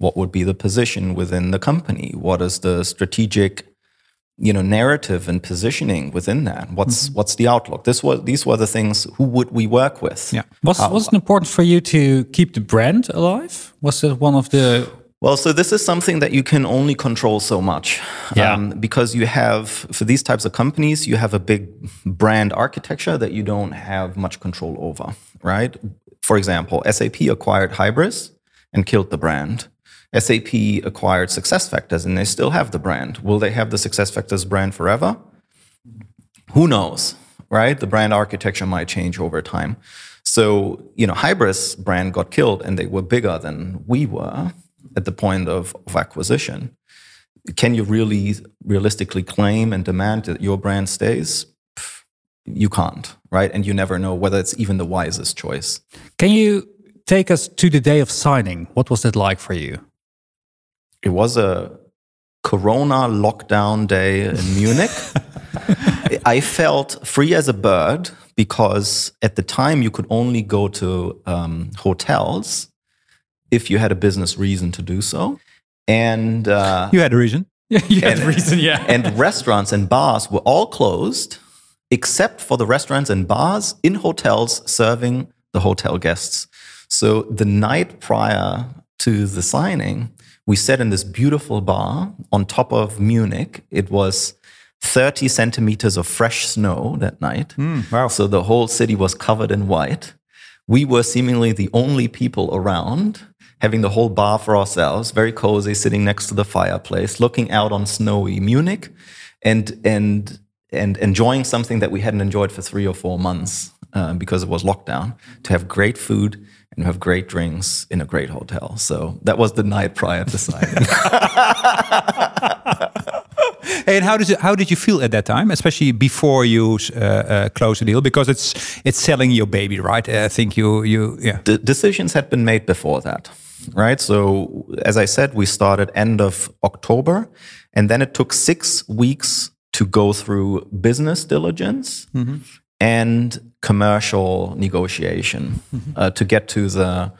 What would be the position within the company? What is the strategic you know narrative and positioning within that what's mm-hmm. what's the outlook this was these were the things who would we work with Yeah. Was was it important for you to keep the brand alive? Was it one of the Well, so this is something that you can only control so much. Yeah. Um, because you have, for these types of companies, you have a big brand architecture that you don't have much control over, right? For example, SAP acquired Hybris and killed the brand. SAP acquired SuccessFactors and they still have the brand. Will they have the SuccessFactors brand forever? Who knows, right? The brand architecture might change over time. So, you know, Hybris brand got killed and they were bigger than we were at the point of, of acquisition. Can you really realistically claim and demand that your brand stays? You can't, right? And you never know whether it's even the wisest choice. Can you take us to the day of signing? What was that like for you? It was a corona lockdown day in Munich. I felt free as a bird because at the time you could only go to um, hotels if you had a business reason to do so. And uh, You had a reason. you had a reason, yeah. and restaurants and bars were all closed except for the restaurants and bars in hotels serving the hotel guests. So the night prior to the signing, we sat in this beautiful bar on top of Munich. It was 30 centimeters of fresh snow that night. wow. So the whole city was covered in white. We were seemingly the only people around, having the whole bar for ourselves, very cozy, sitting next to the fireplace, looking out on snowy Munich, and and and enjoying something that we hadn't enjoyed for three or four months uh, because it was lockdown. To have great food and have great drinks in a great hotel. So that was the night prior to signing. And how did you, how did you feel at that time, especially before you uh, uh, close the deal? Because it's it's selling your baby, right? I think you you yeah. The decisions had been made before that, right? So as I said, we started end of October, and then it took six weeks to go through business diligence and commercial negotiation uh, to get to the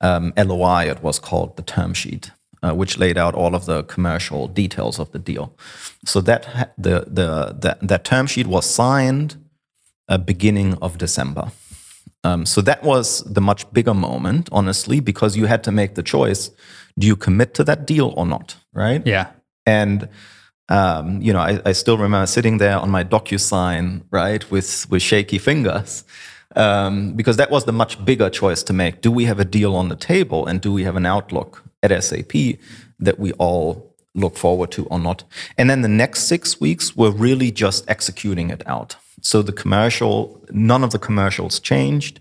um, LOI. It was called the term sheet, uh, which laid out all of the commercial details of the deal. So that ha- the the that, that term sheet was signed uh, beginning of December. Um, so that was the much bigger moment, honestly, because you had to make the choice: do you commit to that deal or not? Right? Yeah. And um, you know, I, I still remember sitting there on my DocuSign, right, with with shaky fingers, um, because that was the much bigger choice to make. Do we have a deal on the table, and do we have an outlook at SAP that we all look forward to or not? And then the next six weeks were really just executing it out. So the commercial, none of the commercials changed.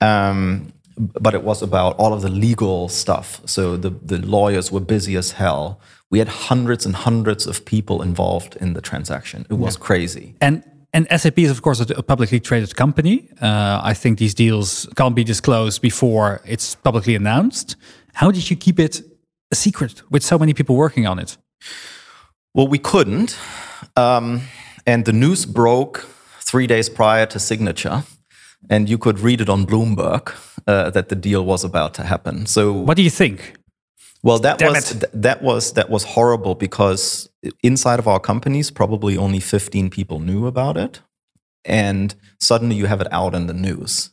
Um, but it was about all of the legal stuff. So the, the lawyers were busy as hell. We had hundreds and hundreds of people involved in the transaction. It was crazy. And and SAP is of course a, a publicly traded company. Uh, I think these deals can't be disclosed before it's publicly announced. How did you keep it a secret with so many people working on it? Well, we couldn't. Um, and the news broke three days prior to signature. And you could read it on Bloomberg uh, that the deal was about to happen. So What do you think? Well, that Damn was th- that was that was horrible because inside of our companies, probably only fifteen people knew about it, and suddenly you have it out in the news,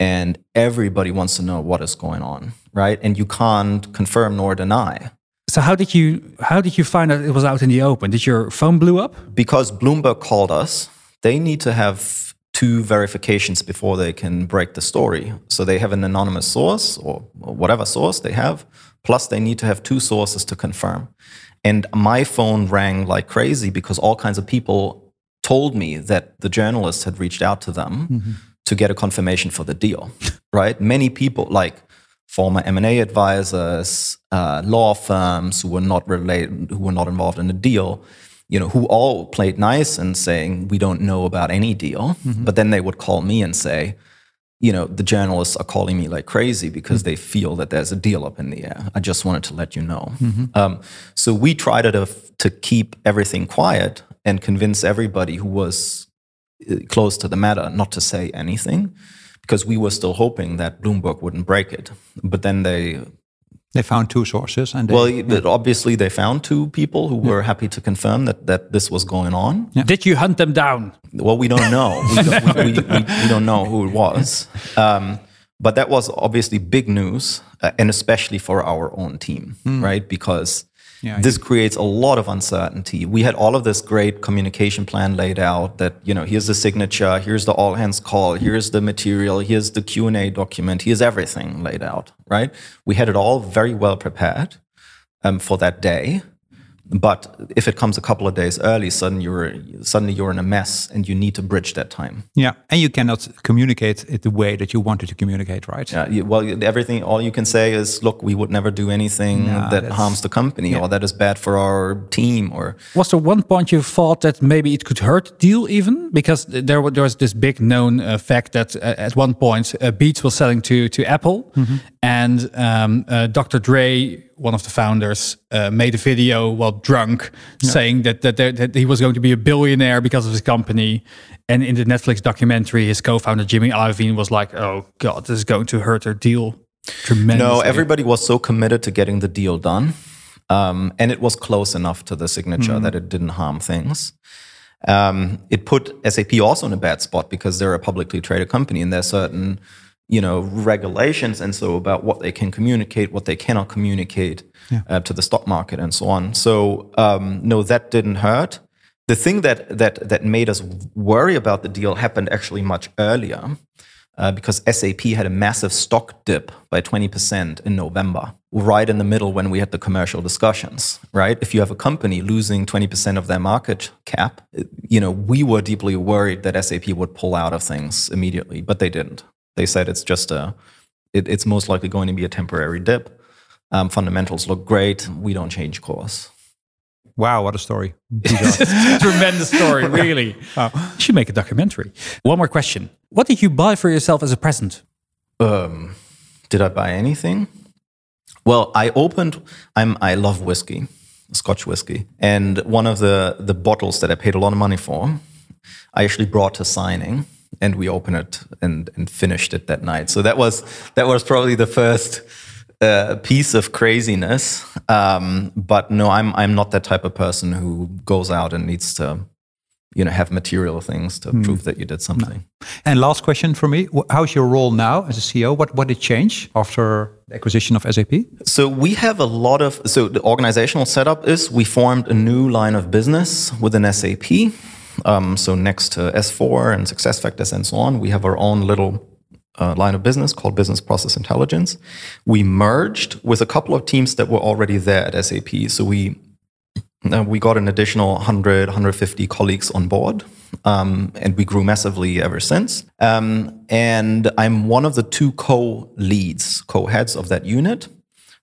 and everybody wants to know what is going on, right? And you can't confirm nor deny So how did you how did you find out it was out in the open? Did your phone blew up? because Bloomberg called us. They need to have two verifications before they can break the story. So they have an anonymous source or, or whatever source they have. Plus, they need to have two sources to confirm. And my phone rang like crazy because all kinds of people told me that the journalists had reached out to them to get a confirmation for the deal. right? Many people, like former M&A advisors, uh, law firms who were not related, who were not involved in the deal, you know, who all played nice and saying we don't know about any deal, but then they would call me and say, you know, the journalists are calling me like crazy because they feel that there's a deal up in the air. I just wanted to let you know. Um, so we tried to to keep everything quiet and convince everybody who was uh, close to the matter not to say anything because we were still hoping that Bloomberg wouldn't break it. But then they, They found two sources, and they, well, but obviously they found two people who were happy to confirm that, that this was going on. Did you hunt them down? Well, we don't know. We don't, we, we, we, we don't know who it was. Um, but that was obviously big news, uh, and especially for our own team, right? Because Yeah, this creates a lot of uncertainty. We had all of this great communication plan laid out that you know here's the signature, here's the all hands call, here's the material, here's the Q and A document, here's everything laid out, right? We had it all very well prepared um, for that day. But if it comes a couple of days early, suddenly you're suddenly you're in a mess, and you need to bridge that time. yeah, and you cannot communicate it the way that you wanted to communicate, right? Yeah, you, well, everything. All you can say is, "Look, we would never do anything No, that harms the company or that is bad for our team." Or Was there one point you thought that maybe it could hurt the deal even? Because there, there was this big known uh, fact that uh, at one point uh, Beats was selling to, to Apple. And um, uh, Dr. Dre, one of the founders, uh, made a video while drunk saying that, that, that he was going to be a billionaire because of his company. And in the Netflix documentary, his co founder, Jimmy Iovine, was like, oh, God, this is going to hurt their deal tremendously. no, everybody was so committed to getting the deal done, um, and it was close enough to the signature that it didn't harm things. Um, it put SAP also in a bad spot because they're a publicly traded company, and there's certain you know regulations and so about what they can communicate, what they cannot communicate uh, to the stock market, and so on. So um, no, that didn't hurt. The thing that that that made us worry about the deal happened actually much earlier. Uh, because SAP had a massive stock dip by 20% in November, right in the middle when we had the commercial discussions, right? If you have a company losing 20% of their market cap, you know, we were deeply worried that SAP would pull out of things immediately, but they didn't. They said it's just a, it, it's most likely going to be a temporary dip. Um, fundamentals look great. We don't change course. Wow, what a story. Tremendous story, really. You should make a documentary. One more question. What did you buy for yourself as a present? Um, did I buy anything? Well, I opened. I'm. I love whiskey, Scotch whiskey, and one of the the bottles that I paid a lot of money for, I actually brought to signing, and we opened it and and finished it that night. So that was that was probably the first uh, piece of craziness. Um, but no, I'm I'm not that type of person who goes out and needs to, you know, have material things to Hmm. prove that you did something. And last question for me: How's your role now as a CEO? What what did change after the acquisition of SAP? So we have a lot of so the organizational setup is we formed a new line of business within SAP. Um, so next to S4 and SuccessFactors and so on, we have our own little uh, line of business called Business Process Intelligence. We merged with a couple of teams that were already there at SAP. So we uh, we got an additional 100, 150 colleagues on board, um, and we grew massively ever since. Um, and I'm one of the two co-leads, co-heads of that unit.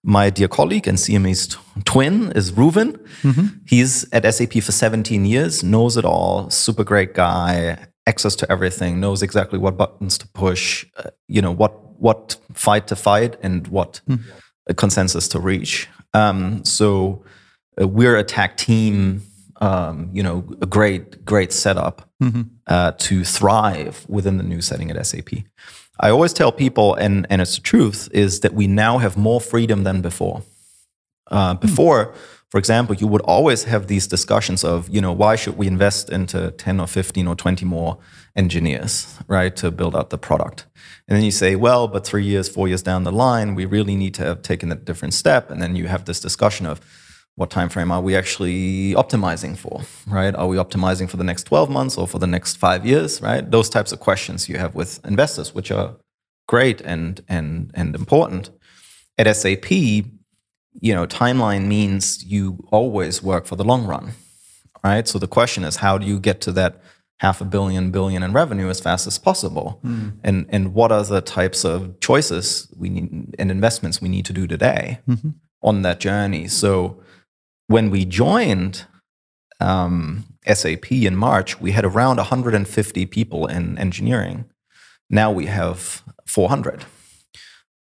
My dear colleague and CME's twin is Rouven. He's at SAP for 17 years, knows it all, super great guy, access to everything, knows exactly what buttons to push, uh, you know, what what fight to fight and what uh, consensus to reach. Um, so uh, we're a tag team, um, you know, a great, great setup uh, to thrive within the new setting at SAP. I always tell people, and, and it's the truth, is that we now have more freedom than before. Uh, before, for example, you would always have these discussions of, you know, why should we invest into 10 or 15 or 20 more engineers, right, to build out the product? And then you say, well, but three years, four years down the line, we really need to have taken a different step. And then you have this discussion of, what time frame are we actually optimizing for right? Are we optimizing for the next 12 months or for the next five years right? Those types of questions you have with investors which are great and and and important. At sap you know timeline means you always work for the long run right? So the question is how do you get to that half a billion billion in revenue as fast as possible? Hmm. And and what are the types of choices we need and investments we need to do today mm-hmm. on that journey? So when we joined um, SAP in March, we had around 150 people in engineering. Now we have 400,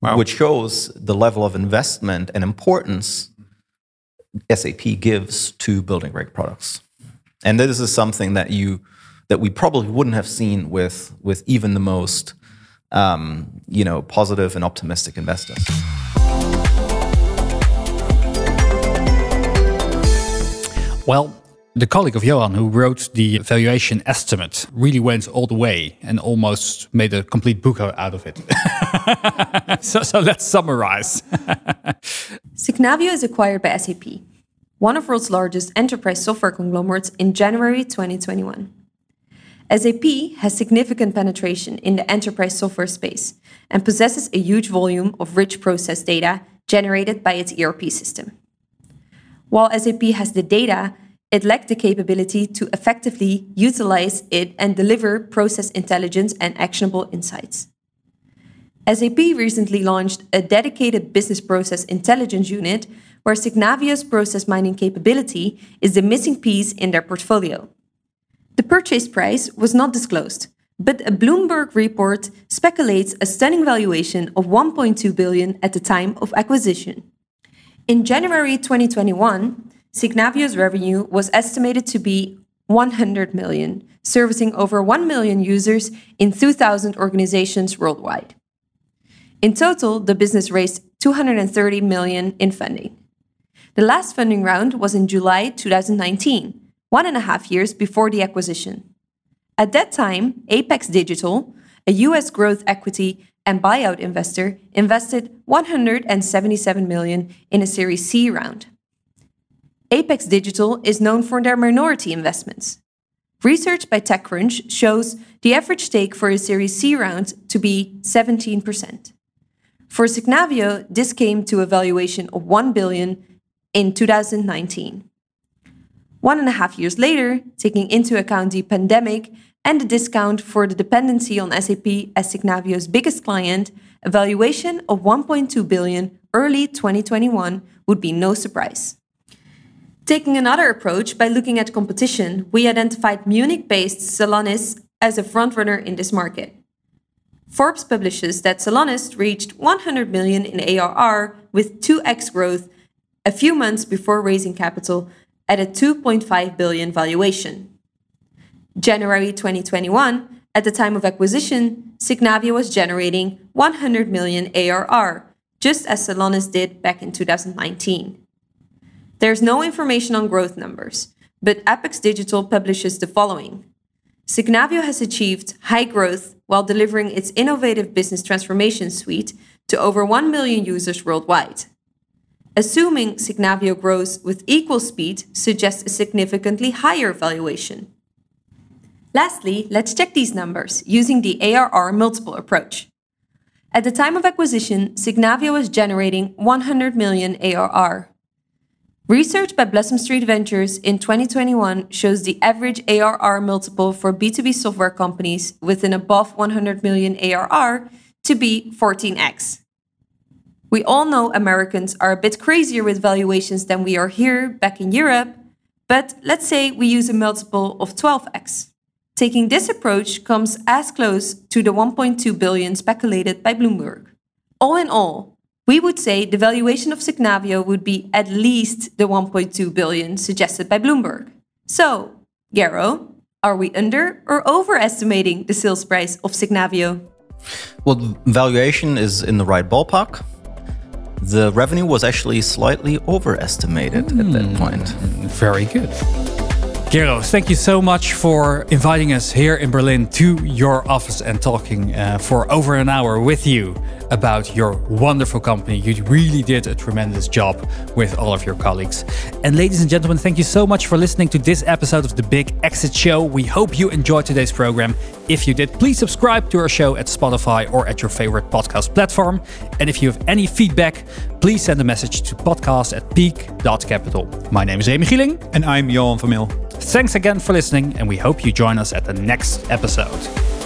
Wow. which shows the level of investment and importance SAP gives to building great products. And this is something that you that we probably wouldn't have seen with with even the most um, you know positive and optimistic investors. Well, the colleague of Johan who wrote the valuation estimate really went all the way and almost made a complete book out of it. so, so let's summarize. Signavio is acquired by SAP, one of world's largest enterprise software conglomerates in January 2021. SAP has significant penetration in the enterprise software space and possesses a huge volume of rich process data generated by its ERP system. While SAP has the data, it lacked the capability to effectively utilize it and deliver process intelligence and actionable insights. SAP recently launched a dedicated business process intelligence unit where Signavio's process mining capability is the missing piece in their portfolio. The purchase price was not disclosed, but a Bloomberg report speculates a stunning valuation of 1.2 billion at the time of acquisition. In January 2021, Signavio's revenue was estimated to be 100 million, servicing over 1 million users in 2,000 organizations worldwide. In total, the business raised 230 million in funding. The last funding round was in July 2019, one and a half years before the acquisition. At that time, Apax Digital, a US growth equity and buyout investor, invested 177 million in a Series C round. Apax Digital is known for their minority investments. Research by TechCrunch shows the average stake for a Series C round to be 17%. For Signavio, this came to a valuation of 1 billion in 2019. One and a half years later, taking into account the pandemic and the discount for the dependency on SAP as Signavio's biggest client, a valuation of 1.2 billion early 2021 would be no surprise. Taking another approach by looking at competition, we identified Munich based Celonis as a frontrunner in this market. Forbes publishes that Celonis reached 100 million in ARR with 2x growth a few months before raising capital at a 2.5 billion valuation. January 2021, at the time of acquisition, Signavio was generating 100 million ARR, just as Celonis did back in 2019. There's no information on growth numbers, but Apax Digital publishes the following. Signavio has achieved high growth while delivering its innovative business transformation suite to over 1 million users worldwide. Assuming Signavio grows with equal speed suggests a significantly higher valuation. Lastly, let's check these numbers using the ARR multiple approach. At the time of acquisition, Signavio was generating 100 million ARR. Research by Blossom Street Ventures in 2021 shows the average ARR multiple for B2B software companies with an above 100 million ARR to be 14x. We all know Americans are a bit crazier with valuations than we are here back in Europe, but let's say we use a multiple of 12x. Taking this approach comes as close to the 1.2 billion speculated by Bloomberg. All in all, we would say the valuation of Signavio would be at least the 1.2 billion suggested by Bloomberg. So, Gero, are we under or overestimating the sales price of Signavio? Well, valuation is in the right ballpark. The revenue was actually slightly overestimated mm. at that hmm. point. Very good. Gero, thank you so much for inviting us here in Berlin to your office and talking uh, for over an hour with you about your wonderful company. You really did a tremendous job with all of your colleagues. And ladies and gentlemen, thank you so much for listening to this episode of the Big Exit Show. We hope you enjoyed today's program. If you did, please subscribe to our show at Spotify or at your favorite podcast platform. And if you have any feedback, please send a message to podcast at peak.capital. My name is Remy Gieling. And I'm Johan van Mil. Thanks again for listening, and we hope you join us at the next episode.